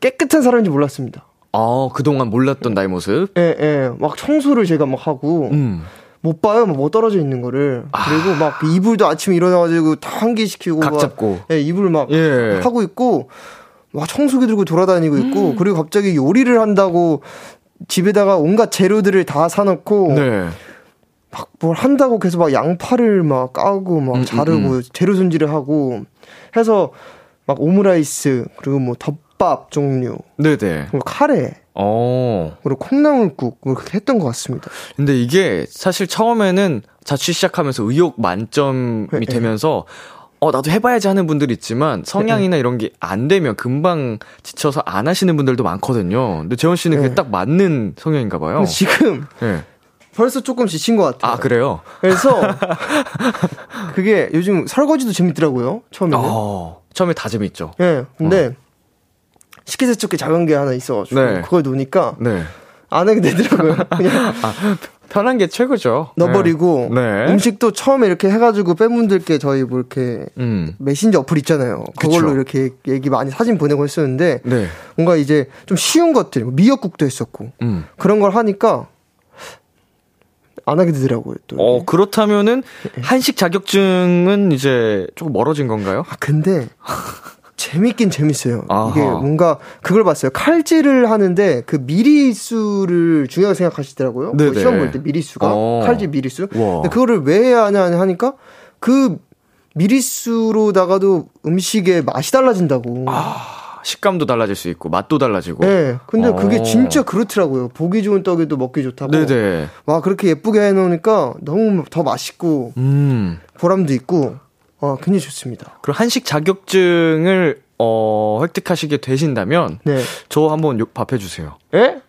깨끗한 사람인지 몰랐습니다. 아, 그동안 몰랐던 나의 모습. 예, 예. 막 청소를 제가 막 하고 음. 못 봐요. 막뭐 떨어져 있는 거를. 그리고 막 이불도 아침에 일어나가지고 다 환기시키고. 각 막, 잡고. 예, 이불 막 예. 하고 있고. 막 청소기 들고 돌아다니고 있고. 그리고 갑자기 요리를 한다고 집에다가 온갖 재료들을 다 사놓고. 네. 막뭘 한다고 계속 막 양파를 막 까고 막 음, 자르고 음, 재료 손질을 하고 해서 막 오므라이스 그리고 뭐 덮밥 종류 네네. 그리고 카레 어. 그리고 콩나물국 뭐 그렇게 했던 것 같습니다. 근데 이게 사실 처음에는 자취 시작하면서 의욕 만점이 네, 네. 되면서 어, 나도 해봐야지 하는 분들 있지만 성향이나 이런 게 안 되면 금방 지쳐서 안 하시는 분들도 많거든요. 근데 재원 씨는 그게 네. 딱 맞는 성향인가 봐요. 지금 네. 벌써 조금 지친 것 같아요. 아, 그래요? 그래서 그게 요즘 설거지도 재밌더라고요. 처음에는. 어, 처음에 다 재밌죠. 예. 근데 식기세척기 작은 게 하나 있어가지고 네. 그걸 놓으니까 네. 안 하게 되더라고요. 그냥 편한 게 최고죠. 넣어버리고 네. 음식도 처음에 이렇게 해가지고 팬분들께 저희 뭐 이렇게 음. 메신저 어플 있잖아요. 그걸로 그쵸. 이렇게 얘기 많이 사진 보내고 했었는데 네. 뭔가 이제 좀 쉬운 것들 뭐 미역국도 했었고 음. 그런 걸 하니까 안 하게 되더라고요. 또 어, 그렇다면은 네. 한식 자격증은 이제 조금 멀어진 건가요? 아 근데 재밌긴 재밌어요. 아하. 이게 뭔가 그걸 봤어요. 칼질을 하는데 그 미리수를 중요하게 생각하시더라고요. 네네. 뭐 시험 볼 때 미리수가 어. 칼질 미리수. 와. 근데 그거를 왜 하냐 하니까 그 미리수로다가도 음식의 맛이 달라진다고. 아, 식감도 달라질 수 있고 맛도 달라지고. 네. 근데 어. 그게 진짜 그렇더라고요. 보기 좋은 떡에도 먹기 좋다고. 네네. 와 그렇게 예쁘게 해놓으니까 너무 더 맛있고 음. 보람도 있고 어 굉장히 좋습니다. 그럼 한식 자격증을 어, 획득하시게 되신다면 네. 저 한번 욕 밥해 주세요. 예?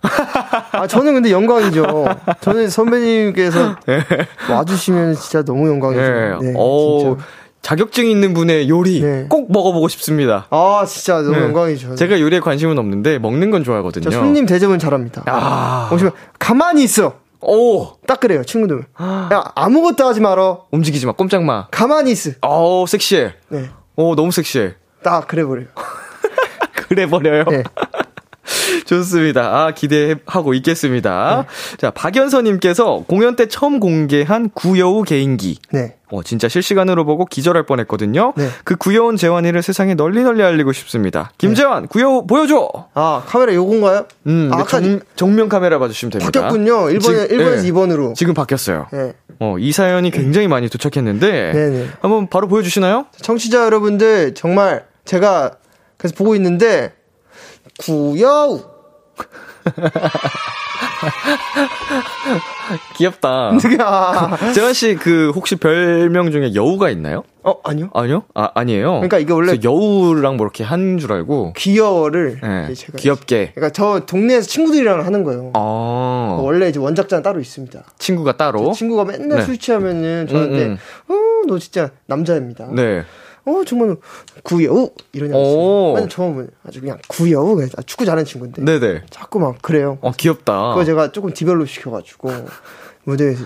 아, 저는 근데 영광이죠. 저는 선배님께서 와주시면 진짜 너무 영광이죠. 네. 네, 어, 진짜. 자격증 있는 분의 요리 네. 꼭 먹어보고 싶습니다. 아, 진짜 너무 네. 영광이죠. 제가 요리에 관심은 없는데 먹는 건 좋아하거든요. 저 손님 대접은 잘합니다. 아. 오시면 가만히 있어. 오 딱 그래요, 친구들. 야, 아무것도 하지 말어. 움직이지 마 꼼짝 마. 가만히 있어. 어 섹시해. 네. 오 너무 섹시해. 딱 그래 버려요. 그래 버려요. 네. 좋습니다. 아, 기대하고 있겠습니다. 네. 자, 박연서님께서 공연 때 처음 공개한 구여우 개인기. 네. 어, 진짜 실시간으로 보고 기절할 뻔했거든요. 네. 그 구여운 재환이를 세상에 널리 널리 알리고 싶습니다. 김재환, 구여우 보여줘! 아, 카메라 요건가요? 음, 아, 네, 아까 정, 정면 카메라 봐주시면 됩니다. 바뀌었군요. 1번에, 지금, 1번에서 네. 2번으로. 지금 바뀌었어요. 네. 어, 이 사연이 굉장히 많이 도착했는데. 네네. 한번 바로 보여주시나요? 청취자 여러분들, 정말 제가 그래서 보고 있는데, 구여우. 귀엽다. 아, 재환 씨, 그, 혹시 별명 중에 여우가 있나요? 어, 아니요. 아니요? 아, 아니에요. 그러니까 이게 원래 여우랑 뭐 이렇게 한 줄 알고. 귀여워를 네, 제가 귀엽게. 그러니까 저 동네에서 친구들이랑 하는 거예요. 아, 원래 이제 원작자는 따로 있습니다. 친구가 따로. 친구가 맨날 네. 술 취하면은 저한테 음, 어, 너 진짜 남자입니다. 네. 어, 정말 구여우 이러냐고. 오. 아니 저는 아주 그냥 구여우 그래서 축구 잘하는 친구인데 네네. 자꾸 막 그래요. 어, 귀엽다. 그거 제가 조금 디벨롭 시켜가지고 무대에서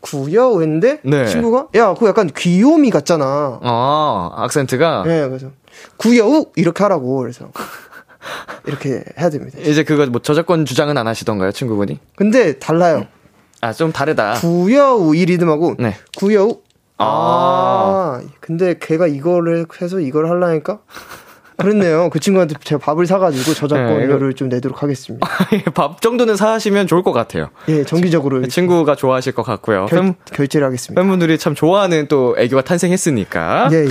구여우 했는데 네. 친구가 야 그거 약간 귀요미 같잖아. 아, 악센트가. 네, 그래서 구여우 이렇게 하라고 그래서 이렇게 해야 됩니다. 이제 그거 뭐 저작권 주장은 안 하시던가요, 친구분이? 근데 달라요. 아, 좀 다르다. 구여우 이 리듬하고 네. 구여우. 아. 아, 근데 걔가 이거를 해서 이걸 하려니까 그렇네요. 그 친구한테 제가 밥을 사가지고 네, 저작권료를 좀 내도록 하겠습니다. 밥 정도는 사시면 좋을 것 같아요. 예, 정기적으로 그 친구가 좋아하실 것 같고요. 결, 팬, 결제를 하겠습니다. 팬분들이 참 좋아하는 또 애교가 탄생했으니까. 예, 예.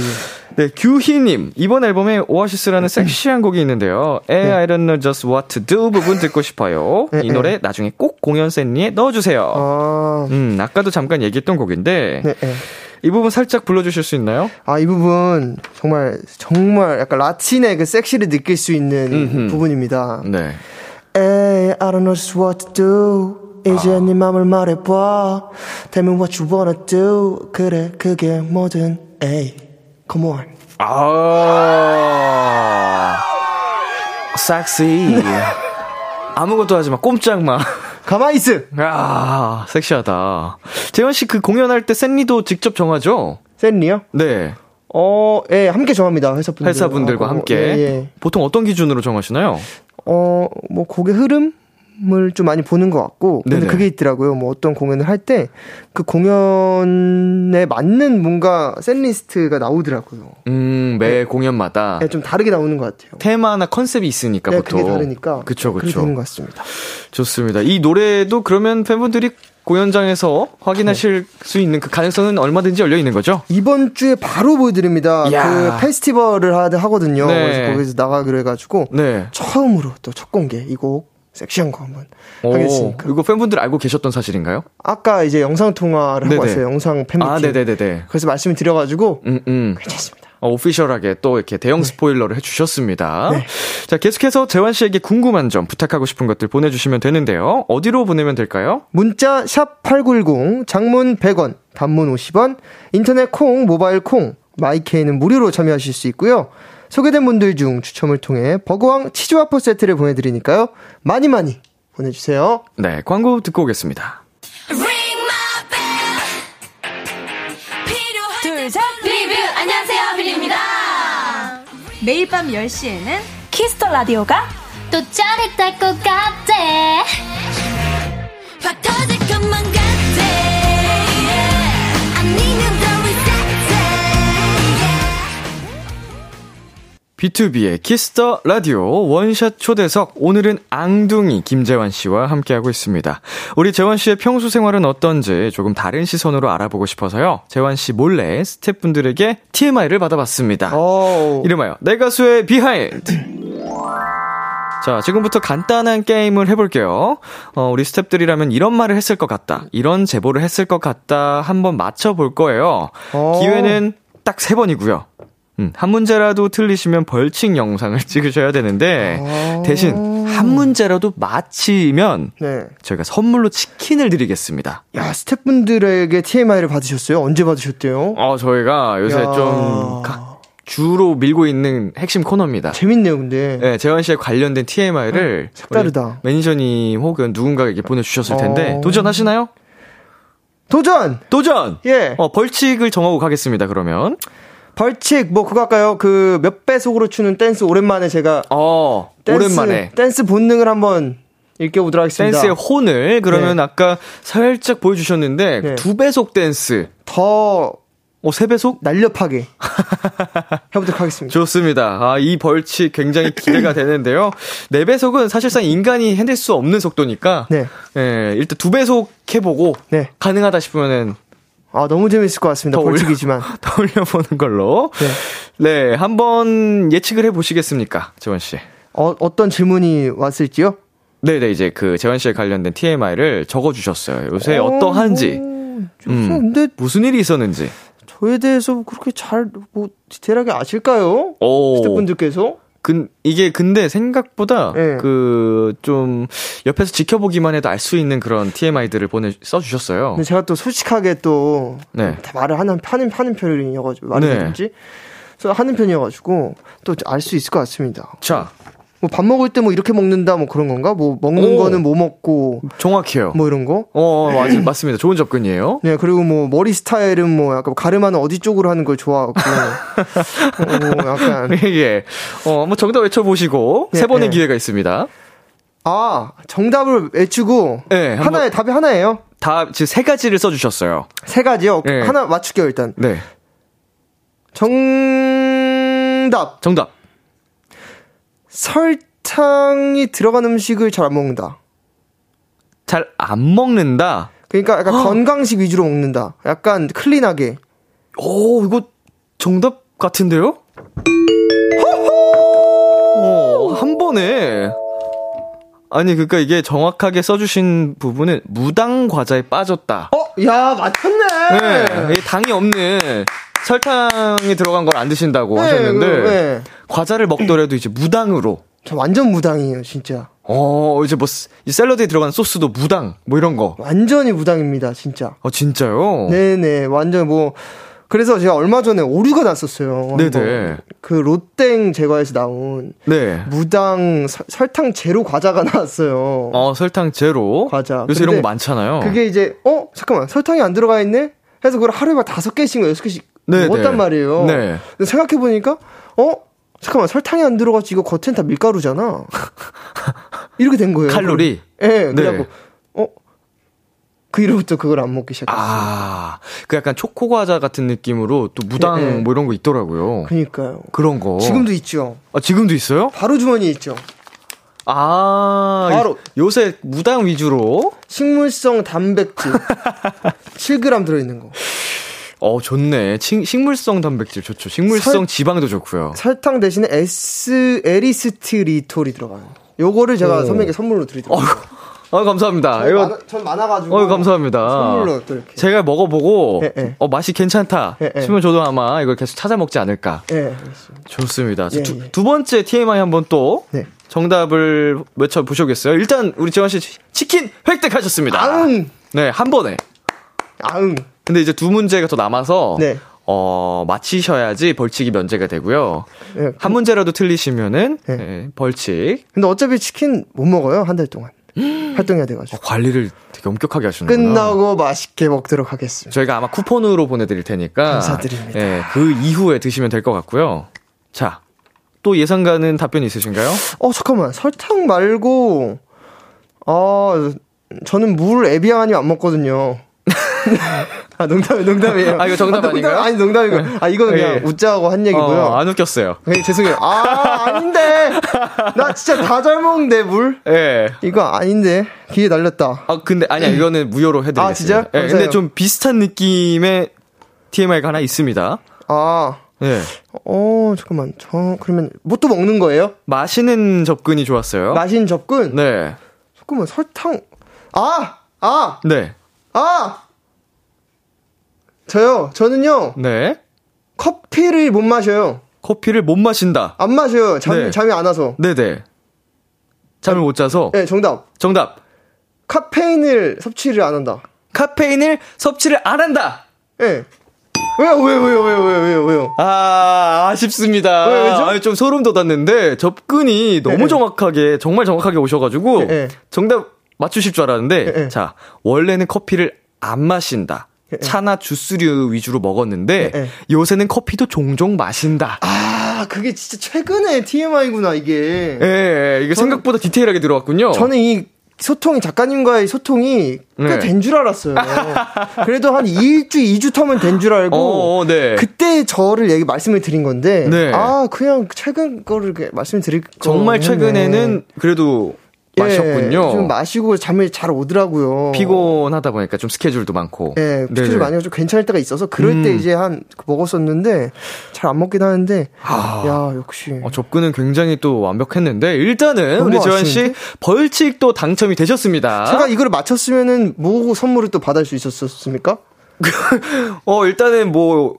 네, 규희님. 이번 앨범에 오아시스라는 섹시한 곡이 있는데요. 에, I don't know just what to do 부분 듣고 싶어요. 네, 이 노래 나중에 꼭 공연 샌리에 넣어주세요. 아, 음, 아까도 잠깐 얘기했던 곡인데. 네, 예. 이 부분 살짝 불러주실 수 있나요? 아, 이 부분 정말 정말 약간 라틴의 그 섹시를 느낄 수 있는 음흠. 부분입니다. 네. Hey, I don't know just what to do. 이제 네 맘을 말해봐. Tell me what you wanna do. 그래, 그게 뭐든. Hey, come on. 아, 섹시. 아무것도 하지 마. 꼼짝 마. 가만히 있어. 아, 섹시하다. 재현 씨 그 공연할 때 샌리도 직접 정하죠? 샌리요? 네. 어, 예, 함께 정합니다. 회사분들. 회사분들과 함께. 예, 예. 보통 어떤 기준으로 정하시나요? 어, 뭐, 곡의 흐름? 을좀 많이 보는 것 같고 근데 네네. 그게 있더라고요. 뭐 어떤 공연을 할 때 그 공연에 맞는 뭔가 셋리스트가 나오더라고요. 음, 매 공연마다 네, 좀 다르게 나오는 것 같아요. 테마나 컨셉이 있으니까 네, 보통. 그게 다르니까 그쵸, 그쵸. 되는 것 같습니다. 좋습니다. 이 노래도 그러면 팬분들이 공연장에서 확인하실 수 있는 그 가능성은 얼마든지 열려 있는 거죠? 이번 주에 바로 보여드립니다. 이야. 그 페스티벌을 하, 하거든요. 네. 그래서 거기서 나가기로 해가지고 네. 처음으로 또 첫 공개 이곡 섹시한 거 한번 하겠습니까? 이거 팬분들 알고 계셨던 사실인가요? 아까 이제 영상 통화를 하고. 왔어요. 영상 팬미팅. 아, 네네네네. 그래서 말씀을 드려가지고 음, 음. 괜찮습니다. 어, 오피셜하게 또 이렇게 대형 스포일러를 해주셨습니다. 네. 자, 계속해서 재환 씨에게 궁금한 점, 부탁하고 싶은 것들 보내주시면 되는데요. 어디로 보내면 될까요? 문자 샵 #8910 장문 100원, 단문 50원, 인터넷 콩, 모바일 콩, 마이케이는 무료로 참여하실 수 있고요. 소개된 분들 중 추첨을 통해 버거왕 치즈와퍼 세트를 보내드리니까요. 많이 많이 보내주세요. 네, 광고 듣고 오겠습니다. 둘 셋 리뷰 안녕하세요 빌리입니다 매일 밤 10시에는 Kiss the Radio가 또 짜릿할 것 같아 비투비의 Kiss the Radio 원샷 초대석 오늘은 앙둥이 김재환 씨와 함께하고 있습니다. 우리 재환 씨의 평소 생활은 어떤지 조금 다른 시선으로 알아보고 싶어서요. 재환 씨 몰래 스태프분들에게 TMI를 받아봤습니다. 어, 이름하여 내 가수의 behind. 자, 지금부터 간단한 게임을 해볼게요. 어, 우리 스탭들이라면 이런 말을 했을 것 같다. 이런 제보를 했을 것 같다. 한번 맞춰볼 거예요. 어. 기회는 딱 세 번이고요. 음, 한 문제라도 틀리시면 벌칙 영상을 찍으셔야 되는데, 어. 대신 한 문제라도 맞히면 네. 저희가 선물로 치킨을 드리겠습니다. 야, 스태프분들에게 TMI를 받으셨어요? 언제 받으셨대요? 어, 저희가 요새 야. 좀 가- 주로 밀고 있는 핵심 코너입니다. 재밌네요, 근데. 네, 재환 씨에 관련된 TMI를 색다르다. 매니저님 혹은 누군가에게 보내주셨을 텐데 어. 도전하시나요? 도전! 도전! 예. 어, 벌칙을 정하고 가겠습니다. 그러면 벌칙, 뭐, 그거 할까요? 그, 몇 배속으로 추는 댄스 오랜만에 제가. 어 댄스, 오랜만에 댄스 본능을 한번 일깨보도록 하겠습니다. 댄스의 혼을 그러면 네. 아까 살짝 보여주셨는데 네. 두 배속 댄스, 더 어, 세 배속? 날렵하게 해보도록 하겠습니다. 좋습니다. 아, 이 벌칙 굉장히 기대가 되는데요. 네 배속은 사실상 인간이 해낼 수 없는 속도니까. 네. 예, 일단 두 배속 해보고. 네. 가능하다 싶으면은 아, 너무 재밌을 것 같습니다. 더 벌칙이지만. 더 올려보는 걸로. 네. 네, 한번 예측을 해보시겠습니까, 재원 씨? 어, 어떤 질문이 왔을지요? 네네, 이제 그 재원 씨에 관련된 TMI를 적어주셨어요. 요새 어, 어, 떠한지 뭐, 음. 근데 무슨 일이 있었는지. 저에 대해서 그렇게 잘, 뭐, 디테일하게 아실까요? 오. 스태프분들께서? 근, 이게 근데 생각보다 네. 그, 좀, 옆에서 지켜보기만 해도 알 수 있는 그런 TMI들을 보내, 써주셨어요. 근데 제가 또 솔직하게 또, 네. 다 말을 하는, 하는, 하는 편이어가지고, 말이든지. 그래서 하는 편이어가지고, 또 알 수 있을 것 같습니다. 자, 뭐 밥 먹을 때 뭐 이렇게 먹는다, 뭐 그런 건가? 뭐 먹는 오. 거는 뭐 먹고, 정확해요. 뭐 이런 거? 어, 맞, 맞습니다. 좋은 접근이에요. 네, 그리고 뭐 머리 스타일은 뭐 약간 가르마는 어디 쪽으로 하는 걸 좋아하고, 어, 뭐 약간, 예. 어, 뭐 정답 외쳐 보시고, 네, 세 번의 네. 기회가 있습니다. 아, 정답을 외치고, 네, 하나에, 답이 하나예요? 다, 지금 세 가지를 써 주셨어요. 세 가지요? 네. 하나 맞출게요, 일단. 네. 정답. 정답. 설탕이 들어간 음식을 잘 안 먹는다. 잘 안 먹는다. 그러니까 약간 건강식 위주로 먹는다. 약간 클린하게. 오, 이거 정답 같은데요? 어, 한 번에. 아니, 그니까 이게 정확하게 써주신 부분은 무당 과자에 빠졌다. 어, 야, 맞췄네! 네. 당이 없는 설탕이 들어간 걸 안 드신다고 네, 하셨는데, 그, 네. 과자를 먹더라도 이제 무당으로. 저 완전 무당이에요, 진짜. 어, 이제 뭐, 샐러드에 들어가는 소스도 무당, 뭐 이런 거. 완전히 무당입니다, 진짜. 어, 진짜요? 네 네, 완전 뭐. 그래서 제가 얼마 전에 오류가 났었어요. 네네. 그 롯땡 제과에서 나온 네. 무당 설- 설탕 제로 과자가 나왔어요. 어, 설탕 제로. 과자. 요새 이런 거 많잖아요. 그게 이제 어 잠깐만 설탕이 안 들어가 있네. 해서 그걸 하루에 막 다섯 개씩인가 여섯 개씩 네, 먹었단 네. 말이에요. 네. 근데 생각해 보니까 어 잠깐만 설탕이 안 들어갔지 이거 겉엔 다 밀가루잖아. 이렇게 된 거예요. 칼로리? 예, 네, 네. 그래갖고, 어? 그 이후부터 그걸 안 먹기 시작했어요. 아, 그 약간 초코 과자 같은 느낌으로 또 무당 네, 네. 뭐 이런 거 있더라고요. 그니까요. 그런 거. 지금도 있죠. 아, 지금도 있어요? 바로 주머니에 있죠. 아, 바로. 요새 무당 위주로? 식물성 단백질. 7g 들어 있는 거. 어, 좋네. 식, 식물성 단백질 좋죠. 식물성 설- 지방도 좋고요. 설탕 대신에 에스, 에리스트리톨이 들어가요. 요거를 제가 오. 선배에게 선물로 드리도록. 아, 감사합니다. 이거, 많아, 전 많아가지고. 어, 감사합니다. 선물로 또 이렇게. 제가 먹어보고, 예, 예. 어, 맛이 괜찮다. 예, 예. 싶으면 저도 아마 이걸 계속 찾아 먹지 않을까. 예. 좋습니다. 자, 예, 두, 예. 두 번째 TMI 한번 또 네. 정답을 외쳐 보셔겠어요? 일단 우리 재원 씨 치킨 획득하셨습니다. 아응! 네, 한 번에. 아응. 근데 이제 두 문제가 더 남아서 네. 어, 맞히셔야지 벌칙이 면제가 되고요. 예, 한 문제라도 틀리시면은 네. 예, 벌칙. 근데 어차피 치킨 못 먹어요, 한 달 동안. 활동해야 돼가지고. 어, 관리를 되게 엄격하게 하시는구나. 끝나고 맛있게 먹도록 하겠습니다. 저희가 아마 쿠폰으로 보내드릴 테니까 감사드립니다. 예, 그 이후에 드시면 될 것 같고요. 자, 또 예상 가는 답변이 있으신가요? 어, 잠깐만. 설탕 말고, 아, 저는 물 에비앙 아니면 안 먹거든요. 아, 농담, 농담이에요. 아, 이거 정답 농담, 아닌가요? 아니, 농담이고. 아, 이거는 그냥 예. 웃자고 한 얘기고요. 어, 안 웃겼어요. 네, 죄송해요. 아, 아닌데. 나 진짜 다 잘 먹는데, 물? 예. 이거 아닌데. 기회 날렸다. 아, 근데, 아니야, 이거는 무효로 해드리겠습니다. 아, 진짜요? 예, 근데. 좀 비슷한 느낌의 TMI가 하나 있습니다. 아, 예. 어, 잠깐만. 저, 그러면, 뭐 또 먹는 거예요? 마시는 접근이 좋았어요. 마신 접근? 네. 잠깐만, 설탕. 아! 아! 네. 아! 저요, 저는요, 네. 커피를 못 마셔요. 커피를 못 마신다. 안 마셔요. 잠, 네. 잠이 안 와서. 네네. 잠을 못 자서. 네, 정답. 정답. 카페인을 섭취를 안 한다. 카페인을 섭취를 안 한다. 예. 네. 왜요, 왜요, 왜요, 왜요, 왜요, 왜요, 왜요? 아, 아쉽습니다. 왜, 왜죠? 아니, 좀 소름 돋았는데, 접근이 너무 네. 정확하게, 정말 정확하게 오셔가지고, 네, 네. 정답 맞추실 줄 알았는데. 자, 원래는 커피를 안 마신다. 네, 네. 차나 주스류 위주로 먹었는데, 네, 네. 요새는 커피도 종종 마신다. 아, 그게 진짜 최근에 TMI구나, 이게. 예, 예, 이게 생각보다 디테일하게 들어왔군요. 저는 이 소통이, 작가님과의 소통이 네. 꽤된줄 알았어요. 그래도 한 1주, 2주 터면 된 줄 알고. 어, 어, 네. 그때 저를 얘기, 말씀을 드린 건데. 네. 아, 그냥 최근 거를 말씀을 드릴 거. 정말 최근에는 그래도 마셨군요. 예, 좀 마시고 잠이 잘 오더라고요. 피곤하다 보니까 좀 스케줄도 많고. 예, 스케줄 네네. 많이 가지고 괜찮을 때가 있어서 그럴 때 음. 이제 한 먹었었는데 잘 안 먹긴 하는데 야 역시 어, 접근은 굉장히 또 완벽했는데 일단은 우리 재환 씨 아쉬운데? 벌칙도 당첨이 되셨습니다. 제가 이거를 맞췄으면은 뭐 선물을 또 받을 수 있었습니까? 어 일단은 뭐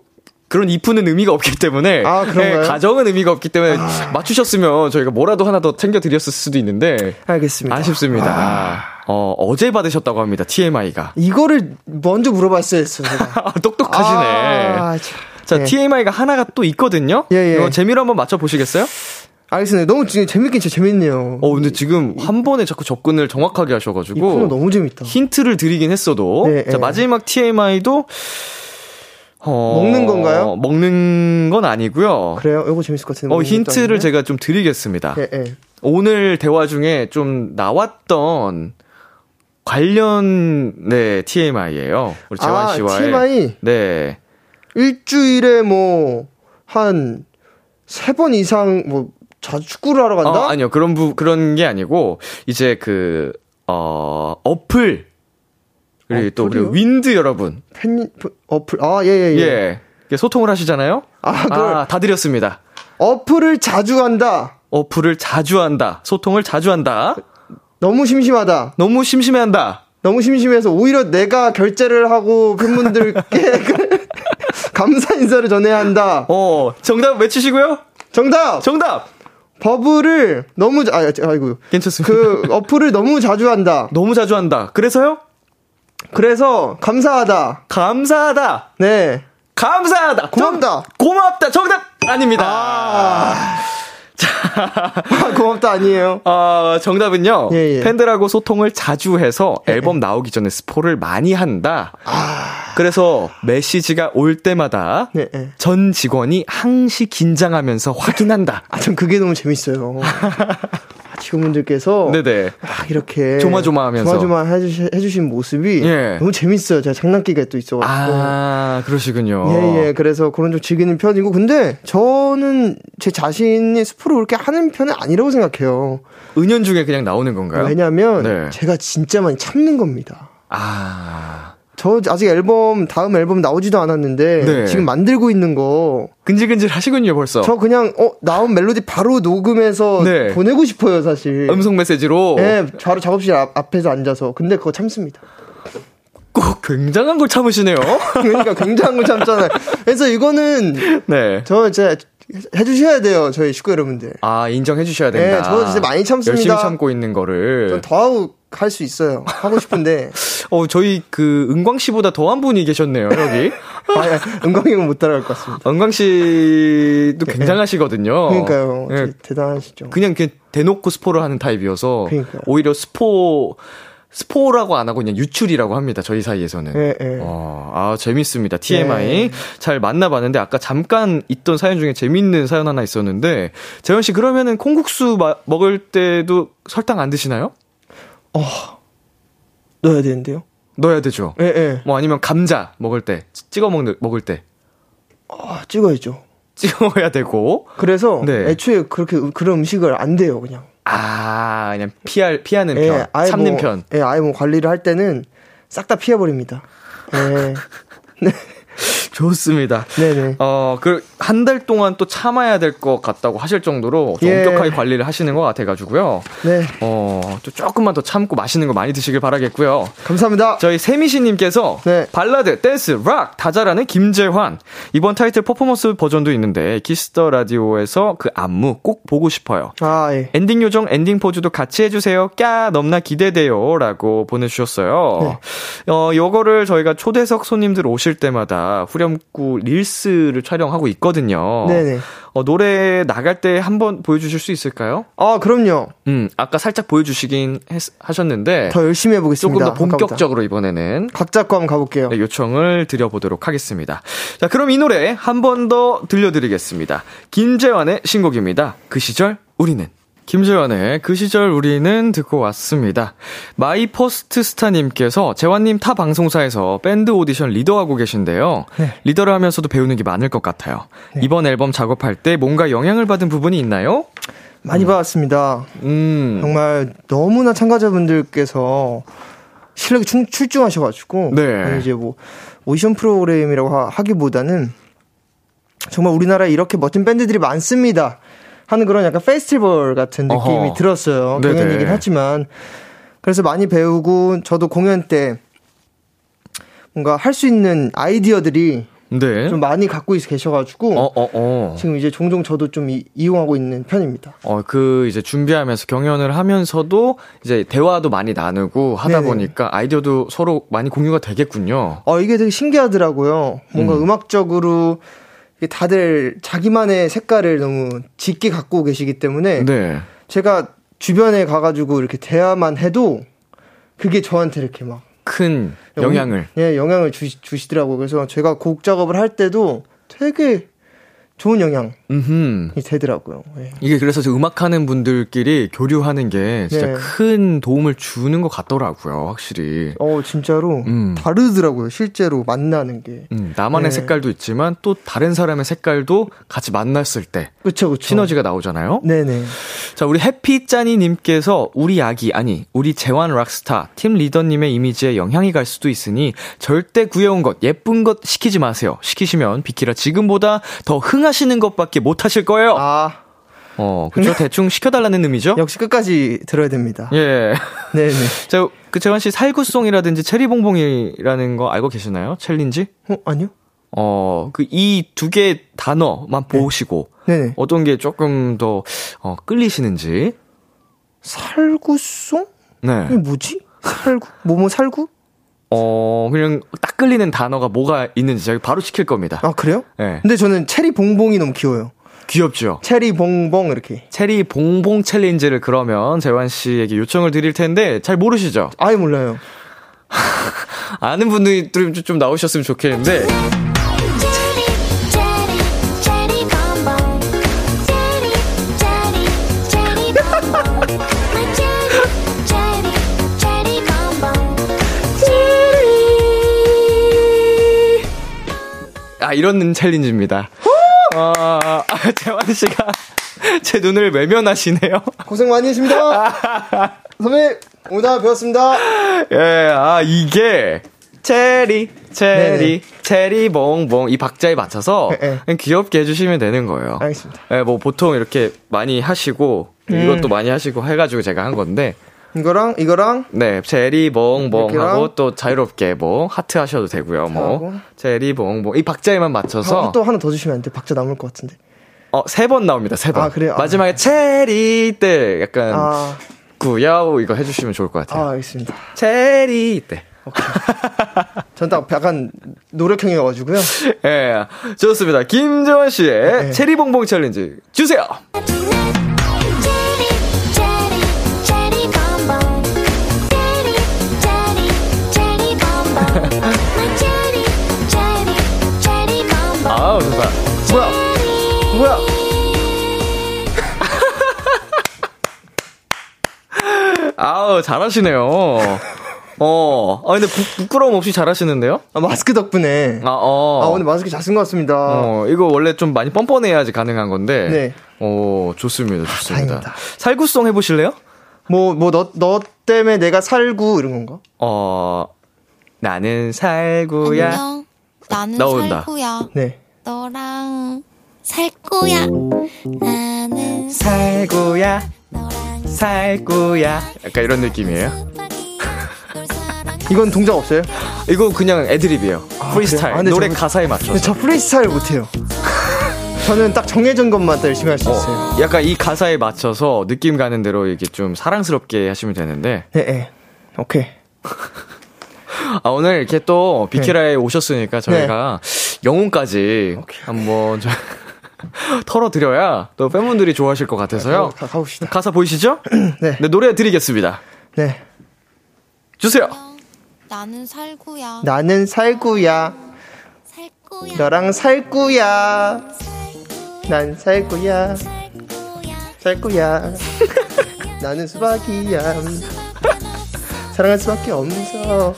그런 이프는 의미가 없기 때문에 아? 예, 가정은 의미가 없기 때문에 맞추셨으면 저희가 뭐라도 하나 더 챙겨 드렸을 수도 있는데 알겠습니다. 아쉽습니다. 어 어제 받으셨다고 합니다. TMI가 이거를 먼저 물어봤어야 했어요. 제가. 똑똑하시네. 아, 참. 자 예. TMI가 하나가 또 있거든요. 예, 예. 재미로 한번 맞춰 보시겠어요? 알겠습니다. 너무 지- 재밌긴 진짜 재밌네요. 어 근데 지금 한 번에 자꾸 접근을 정확하게 이 하셔가지고 코너 너무 재밌다. 힌트를 드리긴 했어도 네, 자 네. 마지막 TMI도 어, 먹는 건가요? 먹는 건 아니고요. 그래요? 이거 재밌을 것 같은데. 어 힌트를? 제가 좀 드리겠습니다. 예, 예. 오늘 대화 중에 좀 나왔던 관련 네 TMI예요. 우리 재환 아, 씨와의 TMI? 네. 일주일에 뭐 한 세 번 이상 뭐 자주 축구를 하러 간다? 어, 아니요. 그런 부 그런 게 아니고 이제 그 어, 어플 그리고 또 우리? 윈드 여러분 팬 어플 아 예예 예. 예. 이렇게 소통을 하시잖아요. 아, 그걸- 아, 다 드렸습니다. 어플을 자주 간다. 어플을 자주 한다. 소통을 자주 한다. 너무 심심하다. 너무 심심해한다. 너무 심심해서 오히려 내가 결제를 하고 팬분들께 감사 인사를 전해야 한다. 어, 정답 외치시고요. 정답. 정답. 버블을 너무 자- 아 아이고 괜찮습니다. 그 어플을 너무 자주 한다. 너무 자주 한다. 그래서요? 그래서 감사하다. 감사하다. 네. 감사하다. 고맙다. 정- 고맙다. 정답 아닙니다. 아, 고맙다 아니에요. 어, 정답은요. 예, 예. 팬들하고 소통을 자주 해서 앨범 나오기 전에 스포를 많이 한다. 그래서 메시지가 올 때마다 네, 네. 전 직원이 항시 긴장하면서 확인한다. 아, 전 그게 너무 재밌어요. 아, 직원분들께서 네네. 막 이렇게 조마조마하면서. 조마조마 해주시, 해주신 모습이 예. 너무 재밌어요. 제가 장난기가 또 있어가지고. 아, 그러시군요. 예, 예. 그래서 그런 좀 즐기는 편이고. 근데 저는 제 자신이 스포를 그렇게 하는 편은 아니라고 생각해요. 은연 중에 그냥 나오는 건가요? 왜냐면 네. 제가 진짜 많이 참는 겁니다. 아, 저 아직 앨범, 다음 앨범 나오지도 않았는데 네. 지금 만들고 있는 거. 근질근질 하시군요, 벌써. 저 그냥, 어, 나온 멜로디 바로 녹음해서 네. 보내고 싶어요, 사실. 음성 메시지로 예, 바로 작업실 앞, 앞에서 앉아서. 근데 그거 참습니다. 꼭 굉장한 걸 참으시네요. 그러니까 굉장한 걸 참잖아요. 그래서 이거는 네. 저 이제 해주셔야 돼요, 저희 식구 여러분들. 아, 인정해 주셔야 된다. 네, 저 진짜 많이 참습니다. 열심히 참고 있는 거를. 좀 더하고 할 수 있어요. 하고 싶은데. 어, 저희 그 은광 씨보다 더 한 분이 계셨네요, 여기. 아, 예, 은광이 형은 못 따라갈 것 같습니다. 은광 씨도 굉장하시거든요. 네. 그러니까요. 예, 대단하시죠. 그냥 그 대놓고 스포를 하는 타입이어서 그러니까요. 오히려 스포 스포라고 안 하고 그냥 유출이라고 합니다. 저희 사이에서는. 예, 예. 어, 아, 재밌습니다. TMI. 네. 잘 만나봤는데, 아까 잠깐 있던 사연 중에 재밌는 사연 하나 있었는데, 재현 씨, 그러면은 콩국수 마- 먹을 때도 설탕 안 드시나요? 넣어야 되는데요. 넣어야 되죠. 예, 예. 뭐 아니면 감자 먹을 때, 찍어 먹는, 먹을 때, 아, 찍어야죠. 찍어 먹어야 되고, 그래서 네. 애초에 그렇게 그런 음식을 안 돼요, 그냥. 아, 그냥 피할, 피하는 편, 예, 아예 참는 뭐, 편. 예, 아예 뭐 관리를 할 때는 싹 다 피해 버립니다. 예. 좋습니다. 네네. 어, 그, 한 달 동안 또 참아야 될 것 같다고 하실 정도로 좀 예. 엄격하게 관리를 하시는 것 같아가지고요. 네. 어, 또 조금만 더 참고 맛있는 거 많이 드시길 바라겠고요. 감사합니다. 저희 세미씨님께서 네. 발라드, 댄스, 락 다 잘하는 김재환 이번 타이틀 퍼포먼스 버전도 있는데 키스 더 라디오에서 그 안무 꼭 보고 싶어요. 아, 예. 엔딩 요정, 엔딩 포즈도 같이 해주세요. 꺄 넘나 기대돼요. 라고 보내주셨어요. 네. 어, 요거를 저희가 초대석 손님들 오실 때마다 후렴 구 릴스를 촬영하고 있거든요. 네네. 어, 노래 나갈 때 한번 보여주실 수 있을까요? 아, 그럼요. 음, 아까 살짝 보여주시긴 했- 하셨는데. 더 열심히 해보겠습니다. 조금 더 아까보다. 본격적으로 이번에는 각 잡고 한번 가볼게요. 네, 요청을 드려보도록 하겠습니다. 자, 그럼 이 노래 한 번 더 들려드리겠습니다. 김재환의 신곡입니다. 그 시절 우리는. 김재환의 그 시절 우리는 듣고 왔습니다. 마이 퍼스트 스타님께서 재환님 타 방송사에서 밴드 오디션 리더하고 계신데요. 네. 리더를 하면서도 배우는 게 많을 것 같아요. 이번 앨범 작업할 때 뭔가 영향을 받은 부분이 있나요? 많이 받았습니다. 음. 정말 너무나 참가자분들께서 실력이 충- 출중하셔가지고 네. 이제 뭐 오디션 프로그램이라고 하- 하기보다는 정말 우리나라에 이렇게 멋진 밴드들이 많습니다. 하는 그런 약간 페스티벌 같은 느낌이 어허. 들었어요. 네네. 공연이긴 하지만 그래서 많이 배우고 저도 공연 때 뭔가 할 수 있는 아이디어들이 네. 좀 많이 갖고 계셔가지고 어, 어, 어. 지금 이제 종종 저도 좀 이, 이용하고 있는 편입니다. 어, 그, 이제 준비하면서 경연을 하면서도 이제 대화도 많이 나누고 하다 네네. 보니까 아이디어도 서로 많이 공유가 되겠군요. 어, 이게 되게 신기하더라고요. 뭔가 음. 악적으로 다들 자기만의 색깔을 너무 짙게 갖고 계시기 때문에 네. 제가 주변에 가가지고 이렇게 대화만 해도 그게 저한테 이렇게 막 큰 영향을. 예, 영향을 주, 주시더라고요. 그래서 제가 곡 작업을 할 때도 되게 좋은 영향 이음 되더라고요. 예. 이게 그래서 저 음악하는 분들끼리 교류하는 게 진짜 네. 큰 도움을 주는 것 같더라고요, 확실히. 어, 진짜로 음. 다르더라고요. 실제로 만나는 게. 음, 나만의 네. 색깔도 있지만 또 다른 사람의 색깔도 같이 만났을 때 그쵸, 그쵸. 시너지가 나오잖아요. 네네. 자, 우리 해피짜니님께서 우리 아기, 아니, 우리 재환 락스타, 팀 리더님의 이미지에 영향이 갈 수도 있으니 절대 구해온 것, 예쁜 것 시키지 마세요. 시키시면 비키라 지금보다 더 흥하시는 것밖에 못 하실 거예요. 아, 어, 그쵸. 대충 시켜달라는 의미죠? 역시 끝까지 들어야 됩니다. 예. 네네. 자, 그 재환 씨 살구송이라든지 체리봉봉이라는 거 알고 계시나요? 챌린지? 어, 아니요? 어, 그 이 두 개 단어만 보시고 네네. 어떤 게 조금 더 어, 끌리시는지. 살구송? 네. 이게 뭐지? 살구? 뭐뭐 살구? 어, 그냥 딱 끌리는 단어가 뭐가 있는지 저희 바로 시킬 겁니다. 아, 그래요? 네. 근데 저는 체리 봉봉이 너무 귀여워요. 귀엽죠? 체리 봉봉 이렇게. 체리 봉봉 챌린지를 그러면 재환 씨에게 요청을 드릴 텐데 잘 모르시죠? 아예 몰라요. 아는 분들이 좀- 좀 나오셨으면 좋겠는데 이런 챌린지입니다. 어, 아, 재환 씨가 제 눈을 외면하시네요. 고생 많이 했습니다. 선배님, 오다 배웠습니다. 예, 아, 이게, 체리, 체리, 네네. 체리 봉봉, 이 박자에 맞춰서 네, 네. 귀엽게 해주시면 되는 거예요. 알겠습니다. 예, 뭐 보통 이렇게 많이 하시고, 음. 이것도 많이 하시고 해가지고 제가 한 건데, 이거랑, 이거랑, 네, 체리 봉봉 이렇게랑 하고 또 자유롭게 뭐 하트 하셔도 되고요. 뭐. 체리 봉봉 이 박자에만 맞춰서 아, 또 하나 더 주시면 안 돼. 박자 남을 것 같은데. 어, 세 번 나옵니다. 세 번. 아, 그래요? 아. 마지막에 체리 때 약간 아, 구야오 이거 해주시면 좋을 것 같아요. 아, 알겠습니다. 체리 때. 전 딱 약간 노력형이어가지고요. 예, 좋습니다. 김재환 씨의 네. 체리 봉봉 챌린지 주세요. 아우 좋다. 뭐야? 뭐야? 아우 잘하시네요. 어, 아 근데 부, 부끄러움 없이 잘하시는데요? 아, 마스크 덕분에. 아, 어. 아, 오늘 마스크 잘 쓴 것 같습니다. 어, 이거 원래 좀 많이 뻔뻔해야지 가능한 건데. 네. 어, 좋습니다, 좋습니다. 다행이다. 살구송 해보실래요? 뭐, 뭐, 너, 너 때문에 내가 살고, 이런 건가? 어, 나는 살구야. 안녕. 나는 나온다. 살구야. 네. 너랑 살 거야. 나는 살구야, 너랑 살구야. 약간 이런 느낌이에요. 이건 동작 없어요? 이거 그냥 애드립이에요. 프리스타일. 그래요? 아, 노래 저- 가사에 맞춰서. 저 프리스타일 못해요. 저는 딱 정해진 것만 딱 열심히 할수 있어요. 어, 약간 이 가사에 맞춰서 느낌 가는 대로 이렇게 좀 사랑스럽게 하시면 되는데. 네, 네. 오케이. 아, 오늘 이렇게 또 비키라에 네. 오셨으니까 저희가 영혼까지 한번 좀 털어드려야 또 팬분들이 좋아하실 것 같아서요. 가, 가 봅시다. 가사 보이시죠? 네. 네, 노래 드리겠습니다. 네. 주세요. 나는 살구야. 나는 살구야. 살 거야. 너랑 살구야. 살구야. 난 살구야. 살구야. 살구야. 나는 수박이야. 사랑할 수밖에 없어.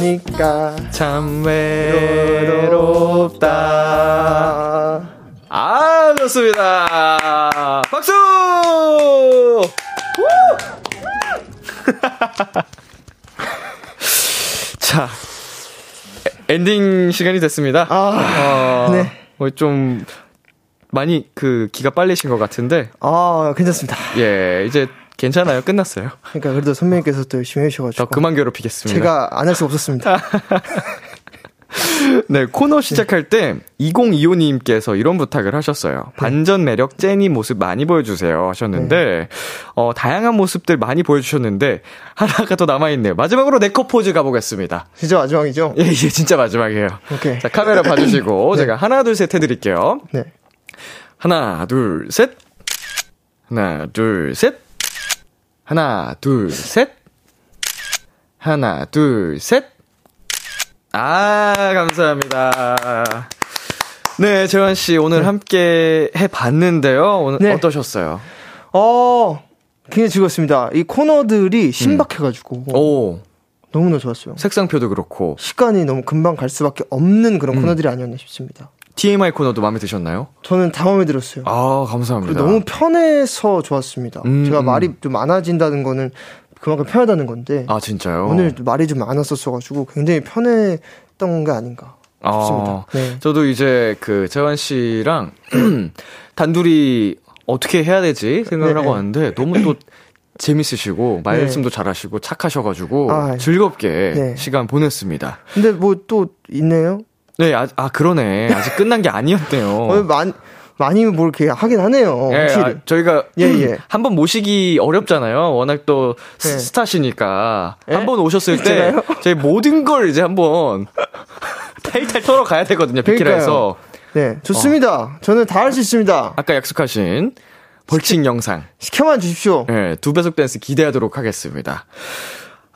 니까. 참 외롭다. 아, 좋습니다. 박수! 자, 에- 엔딩 시간이 됐습니다. 아, 어, 네. 뭐 좀, 많이 그, 기가 빨리신 것 같은데, 아, 괜찮습니다. 예, 이제 괜찮아요. 끝났어요. 그러니까 그래도 선배님께서 또 열심히 해주셔가지고. 더 그만 괴롭히겠습니다. 제가 안 할 수 없었습니다. 네, 코너 시작할 때 2025님께서 이런 부탁을 하셨어요. 반전 매력 제니 모습 많이 보여주세요 하셨는데, 어, 다양한 모습들 많이 보여주셨는데, 하나가 더 남아있네요. 마지막으로 네컷 포즈 가보겠습니다. 진짜 마지막이죠? 예, 이게 진짜 마지막이에요. 오케이. 자, 카메라 봐주시고, 제가 하나, 둘, 셋 해드릴게요. 네. 하나, 둘, 셋. 하나, 둘, 셋. 하나, 둘, 셋. 하나, 둘, 셋. 아, 감사합니다. 네, 재환 씨 오늘 함께 해 봤는데요. 오늘 네. 어떠셨어요? 어, 굉장히 즐거웠습니다. 이 코너들이 신박해 가지고. 오, 너무나 좋았어요. 색상표도 그렇고 시간이 너무 금방 갈 수밖에 없는 그런 음. 코너들이 아니었나 싶습니다. TMI 코너도 마음에 드셨나요? 저는 다 마음에 들었어요. 아, 감사합니다. 너무 편해서 좋았습니다. 음, 제가 음. 말이 좀 많아진다는 거는 그만큼 편하다는 건데 아, 진짜요? 오늘 말이 좀 많았었어가지고 굉장히 편했던 게 아닌가 싶습니다. 아, 네. 저도 이제 그 재환 씨랑 단둘이 어떻게 해야 되지 생각을 네, 하고 네. 왔는데 너무 또 재밌으시고 말씀도 잘하시고 착하셔가지고 아, 즐겁게 네. 시간 보냈습니다. 근데 뭐 또 있네요. 네, 아, 아, 그러네. 아직 끝난 게 아니었네요. 어, 많이 많이 뭘 이렇게 하긴 하네요. 예. 아, 저희가 예, 예. 한 번 모시기 어렵잖아요. 워낙 또 스- 네. 스타시니까 예? 한번 오셨을 때? 저희 모든 걸 이제 한번 탈탈 털어 가야 되거든요. 비키라에서 네, 좋습니다. 저는 다 할 수 있습니다. 아까 약속하신 벌칙 영상 시켜만 주십시오. 네, 두 배속 댄스 기대하도록 하겠습니다.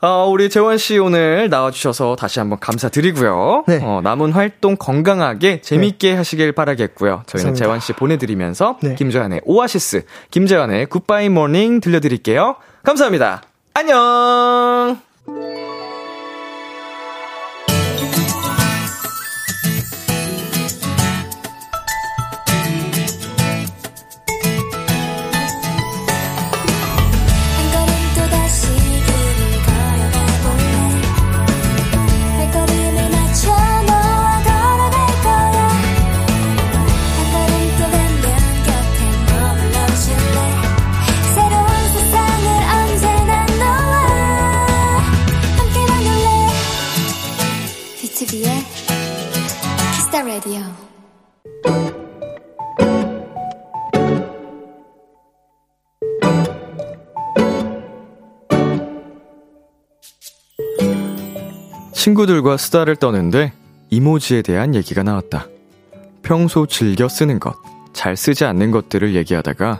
어, 우리 재환 씨 오늘 나와주셔서 다시 한번 감사드리고요. 네. 어, 남은 활동 건강하게 재밌게 하시길 바라겠고요. 저희는 감사합니다. 재환 씨 보내드리면서 네. 김재환의 오아시스, 김재환의 굿바이 모닝 들려드릴게요. 감사합니다. 안녕! 친구들과 수다를 떠는데 이모지에 대한 얘기가 나왔다. 평소 즐겨 쓰는 것, 잘 쓰지 않는 것들을 얘기하다가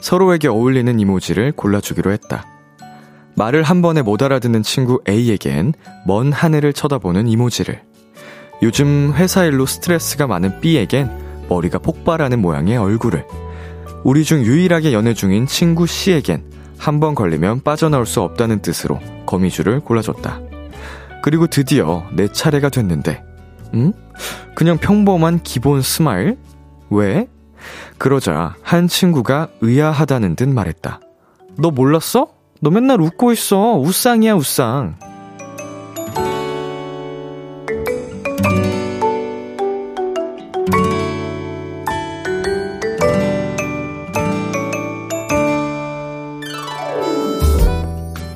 서로에게 어울리는 이모지를 골라주기로 했다. 말을 한 번에 못 알아듣는 친구 A에겐 먼 하늘을 쳐다보는 이모지를, 요즘 회사 일로 스트레스가 많은 B에겐 머리가 폭발하는 모양의 얼굴을, 우리 중 유일하게 연애 중인 친구 C에겐 한 번 걸리면 빠져나올 수 없다는 뜻으로 거미줄을 골라줬다. 그리고 드디어 내 차례가 됐는데, 응? 그냥 평범한 기본 스마일? 왜? 그러자 한 친구가 의아하다는 듯 말했다. 너 몰랐어? 너 맨날 웃고 있어. 웃상이야, 웃상.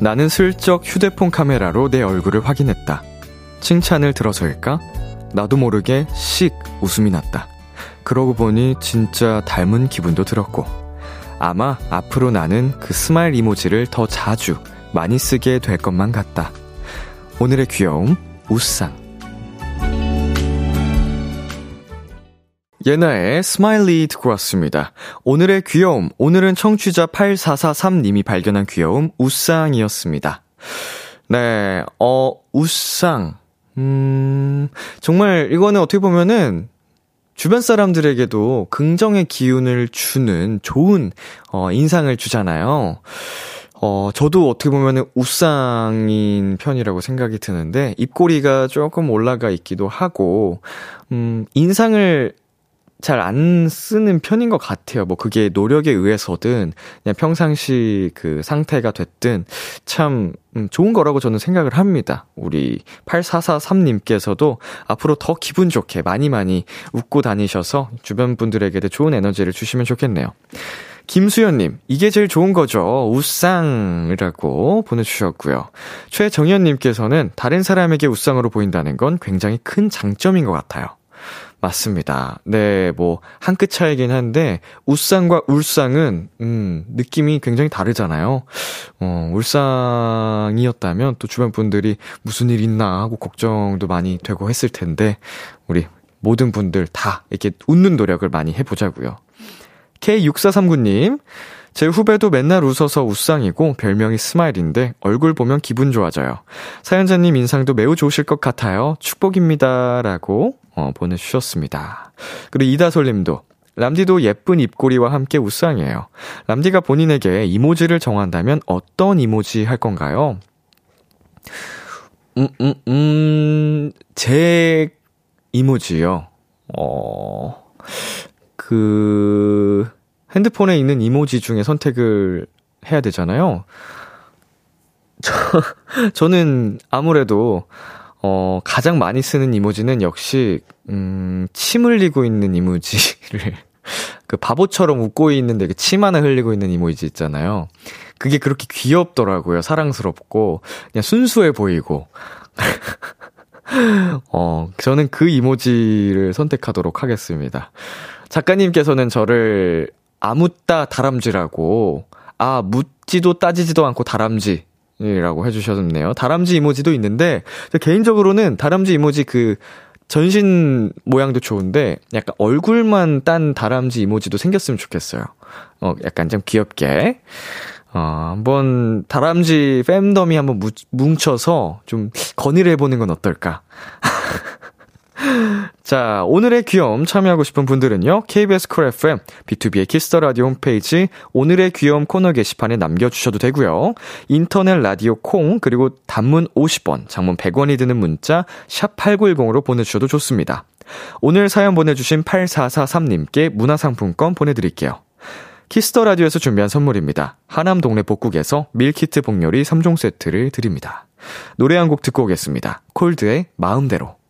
나는 슬쩍 휴대폰 카메라로 내 얼굴을 확인했다. 칭찬을 들어서일까? 나도 모르게 씩 웃음이 났다. 그러고 보니 진짜 닮은 기분도 들었고. 아마 앞으로 나는 그 스마일 이모지를 더 자주 많이 쓰게 될 것만 같다. 오늘의 귀여움, 웃상. 예나의 스마일리 듣고 왔습니다. 오늘의 귀여움, 오늘은 청취자 8443님이 발견한 귀여움, 우상이었습니다. 네, 어, 우상. 음, 정말 이거는 어떻게 보면은 주변 사람들에게도 긍정의 기운을 주는 좋은, 어, 인상을 주잖아요. 어, 저도 어떻게 보면은 우상인 편이라고 생각이 드는데, 입꼬리가 조금 올라가 있기도 하고, 음, 인상을 잘 안 쓰는 편인 것 같아요. 뭐 그게 노력에 의해서든 그냥 평상시 그 상태가 됐든 참 음, 좋은 거라고 저는 생각을 합니다. 우리 8443님께서도 앞으로 더 기분 좋게 많이 많이 웃고 다니셔서 주변 분들에게도 좋은 에너지를 주시면 좋겠네요. 김수연님, 이게 제일 좋은 거죠. 우상이라고 보내주셨고요. 최정현님께서는 다른 사람에게 우상으로 보인다는 건 굉장히 큰 장점인 것 같아요. 맞습니다. 네, 뭐, 한 끗 차이긴 한데, 우상과 울상은, 음, 느낌이 굉장히 다르잖아요. 어, 울상이었다면 또 주변 분들이 무슨 일 있나 하고 걱정도 많이 되고 했을 텐데, 우리 모든 분들 다 이렇게 웃는 노력을 많이 해보자고요. K6439님, 제 후배도 맨날 웃어서 우상이고 별명이 스마일인데 얼굴 보면 기분 좋아져요. 사연자님 인상도 매우 좋으실 것 같아요. 축복입니다. 라고 어, 보내주셨습니다. 그리고 이다솔 님도 람디도 예쁜 입꼬리와 함께 우상이에요. 람디가 본인에게 이모지를 정한다면 어떤 이모지 할 건가요? 음, 음, 음, 제 이모지요. 어, 그, 핸드폰에 있는 이모지 중에 선택을 해야 되잖아요. 저, 저는 아무래도, 어, 가장 많이 쓰는 이모지는 역시, 음, 침 흘리고 있는 이모지를, 그 바보처럼 웃고 있는데 그 침 하나 흘리고 있는 이모지 있잖아요. 그게 그렇게 귀엽더라고요. 사랑스럽고, 그냥 순수해 보이고. 어, 저는 그 이모지를 선택하도록 하겠습니다. 작가님께서는 저를 아무따 다람쥐라고, 아, 묻지도 따지지도 않고 다람쥐. 이라고 해주셨네요. 다람쥐 이모지도 있는데, 저 개인적으로는 다람쥐 이모지 그, 전신 모양도 좋은데, 약간 얼굴만 딴 다람쥐 이모지도 생겼으면 좋겠어요. 어, 약간 좀 귀엽게. 어, 한번 다람쥐 팬덤이 한번 무, 뭉쳐서 좀 건의를 해보는 건 어떨까? 자, 오늘의 귀여움 참여하고 싶은 분들은요, KBS 쿨 FM, 비투비의 키스 더 라디오 홈페이지, 오늘의 귀여움 코너 게시판에 남겨주셔도 되고요 인터넷 라디오 콩, 그리고 단문 50원, 장문 100원이 드는 문자, 샵8910으로 보내주셔도 좋습니다. 오늘 사연 보내주신 8443님께 문화상품권 보내드릴게요. 키스 더 라디오에서 준비한 선물입니다. 하남 동네 복국에서 밀키트 복요리 3종 세트를 드립니다. 노래 한 곡 듣고 오겠습니다. 콜드의 마음대로.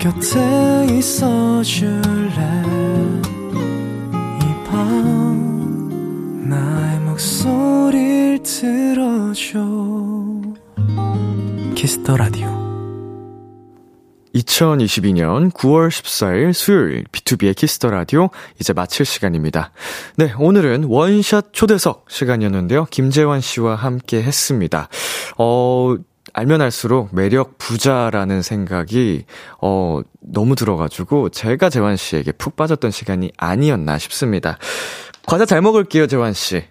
곁에 있어 줄래 이 밤 나의 목소리를 들어줘 키스 더 라디오 2022년 9월 14일 수요일 비투비의 키스 더 라디오 이제 마칠 시간입니다. 네, 오늘은 원샷 초대석 시간이었는데요. 김재환 씨와 함께 했습니다. 어, 알면 알수록 매력 부자라는 생각이 어 너무 들어가지고 제가 재환 씨에게 푹 빠졌던 시간이 아니었나 싶습니다. 과자 잘 먹을게요, 재환 씨.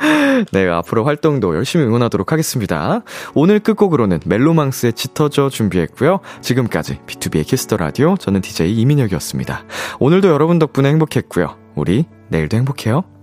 네, 앞으로 활동도 열심히 응원하도록 하겠습니다. 오늘 끝곡으로는 멜로망스의 짙어져 준비했고요. 지금까지 비투비의 키스 더 라디오 저는 DJ 이민혁이었습니다. 오늘도 여러분 덕분에 행복했고요. 우리 내일도 행복해요.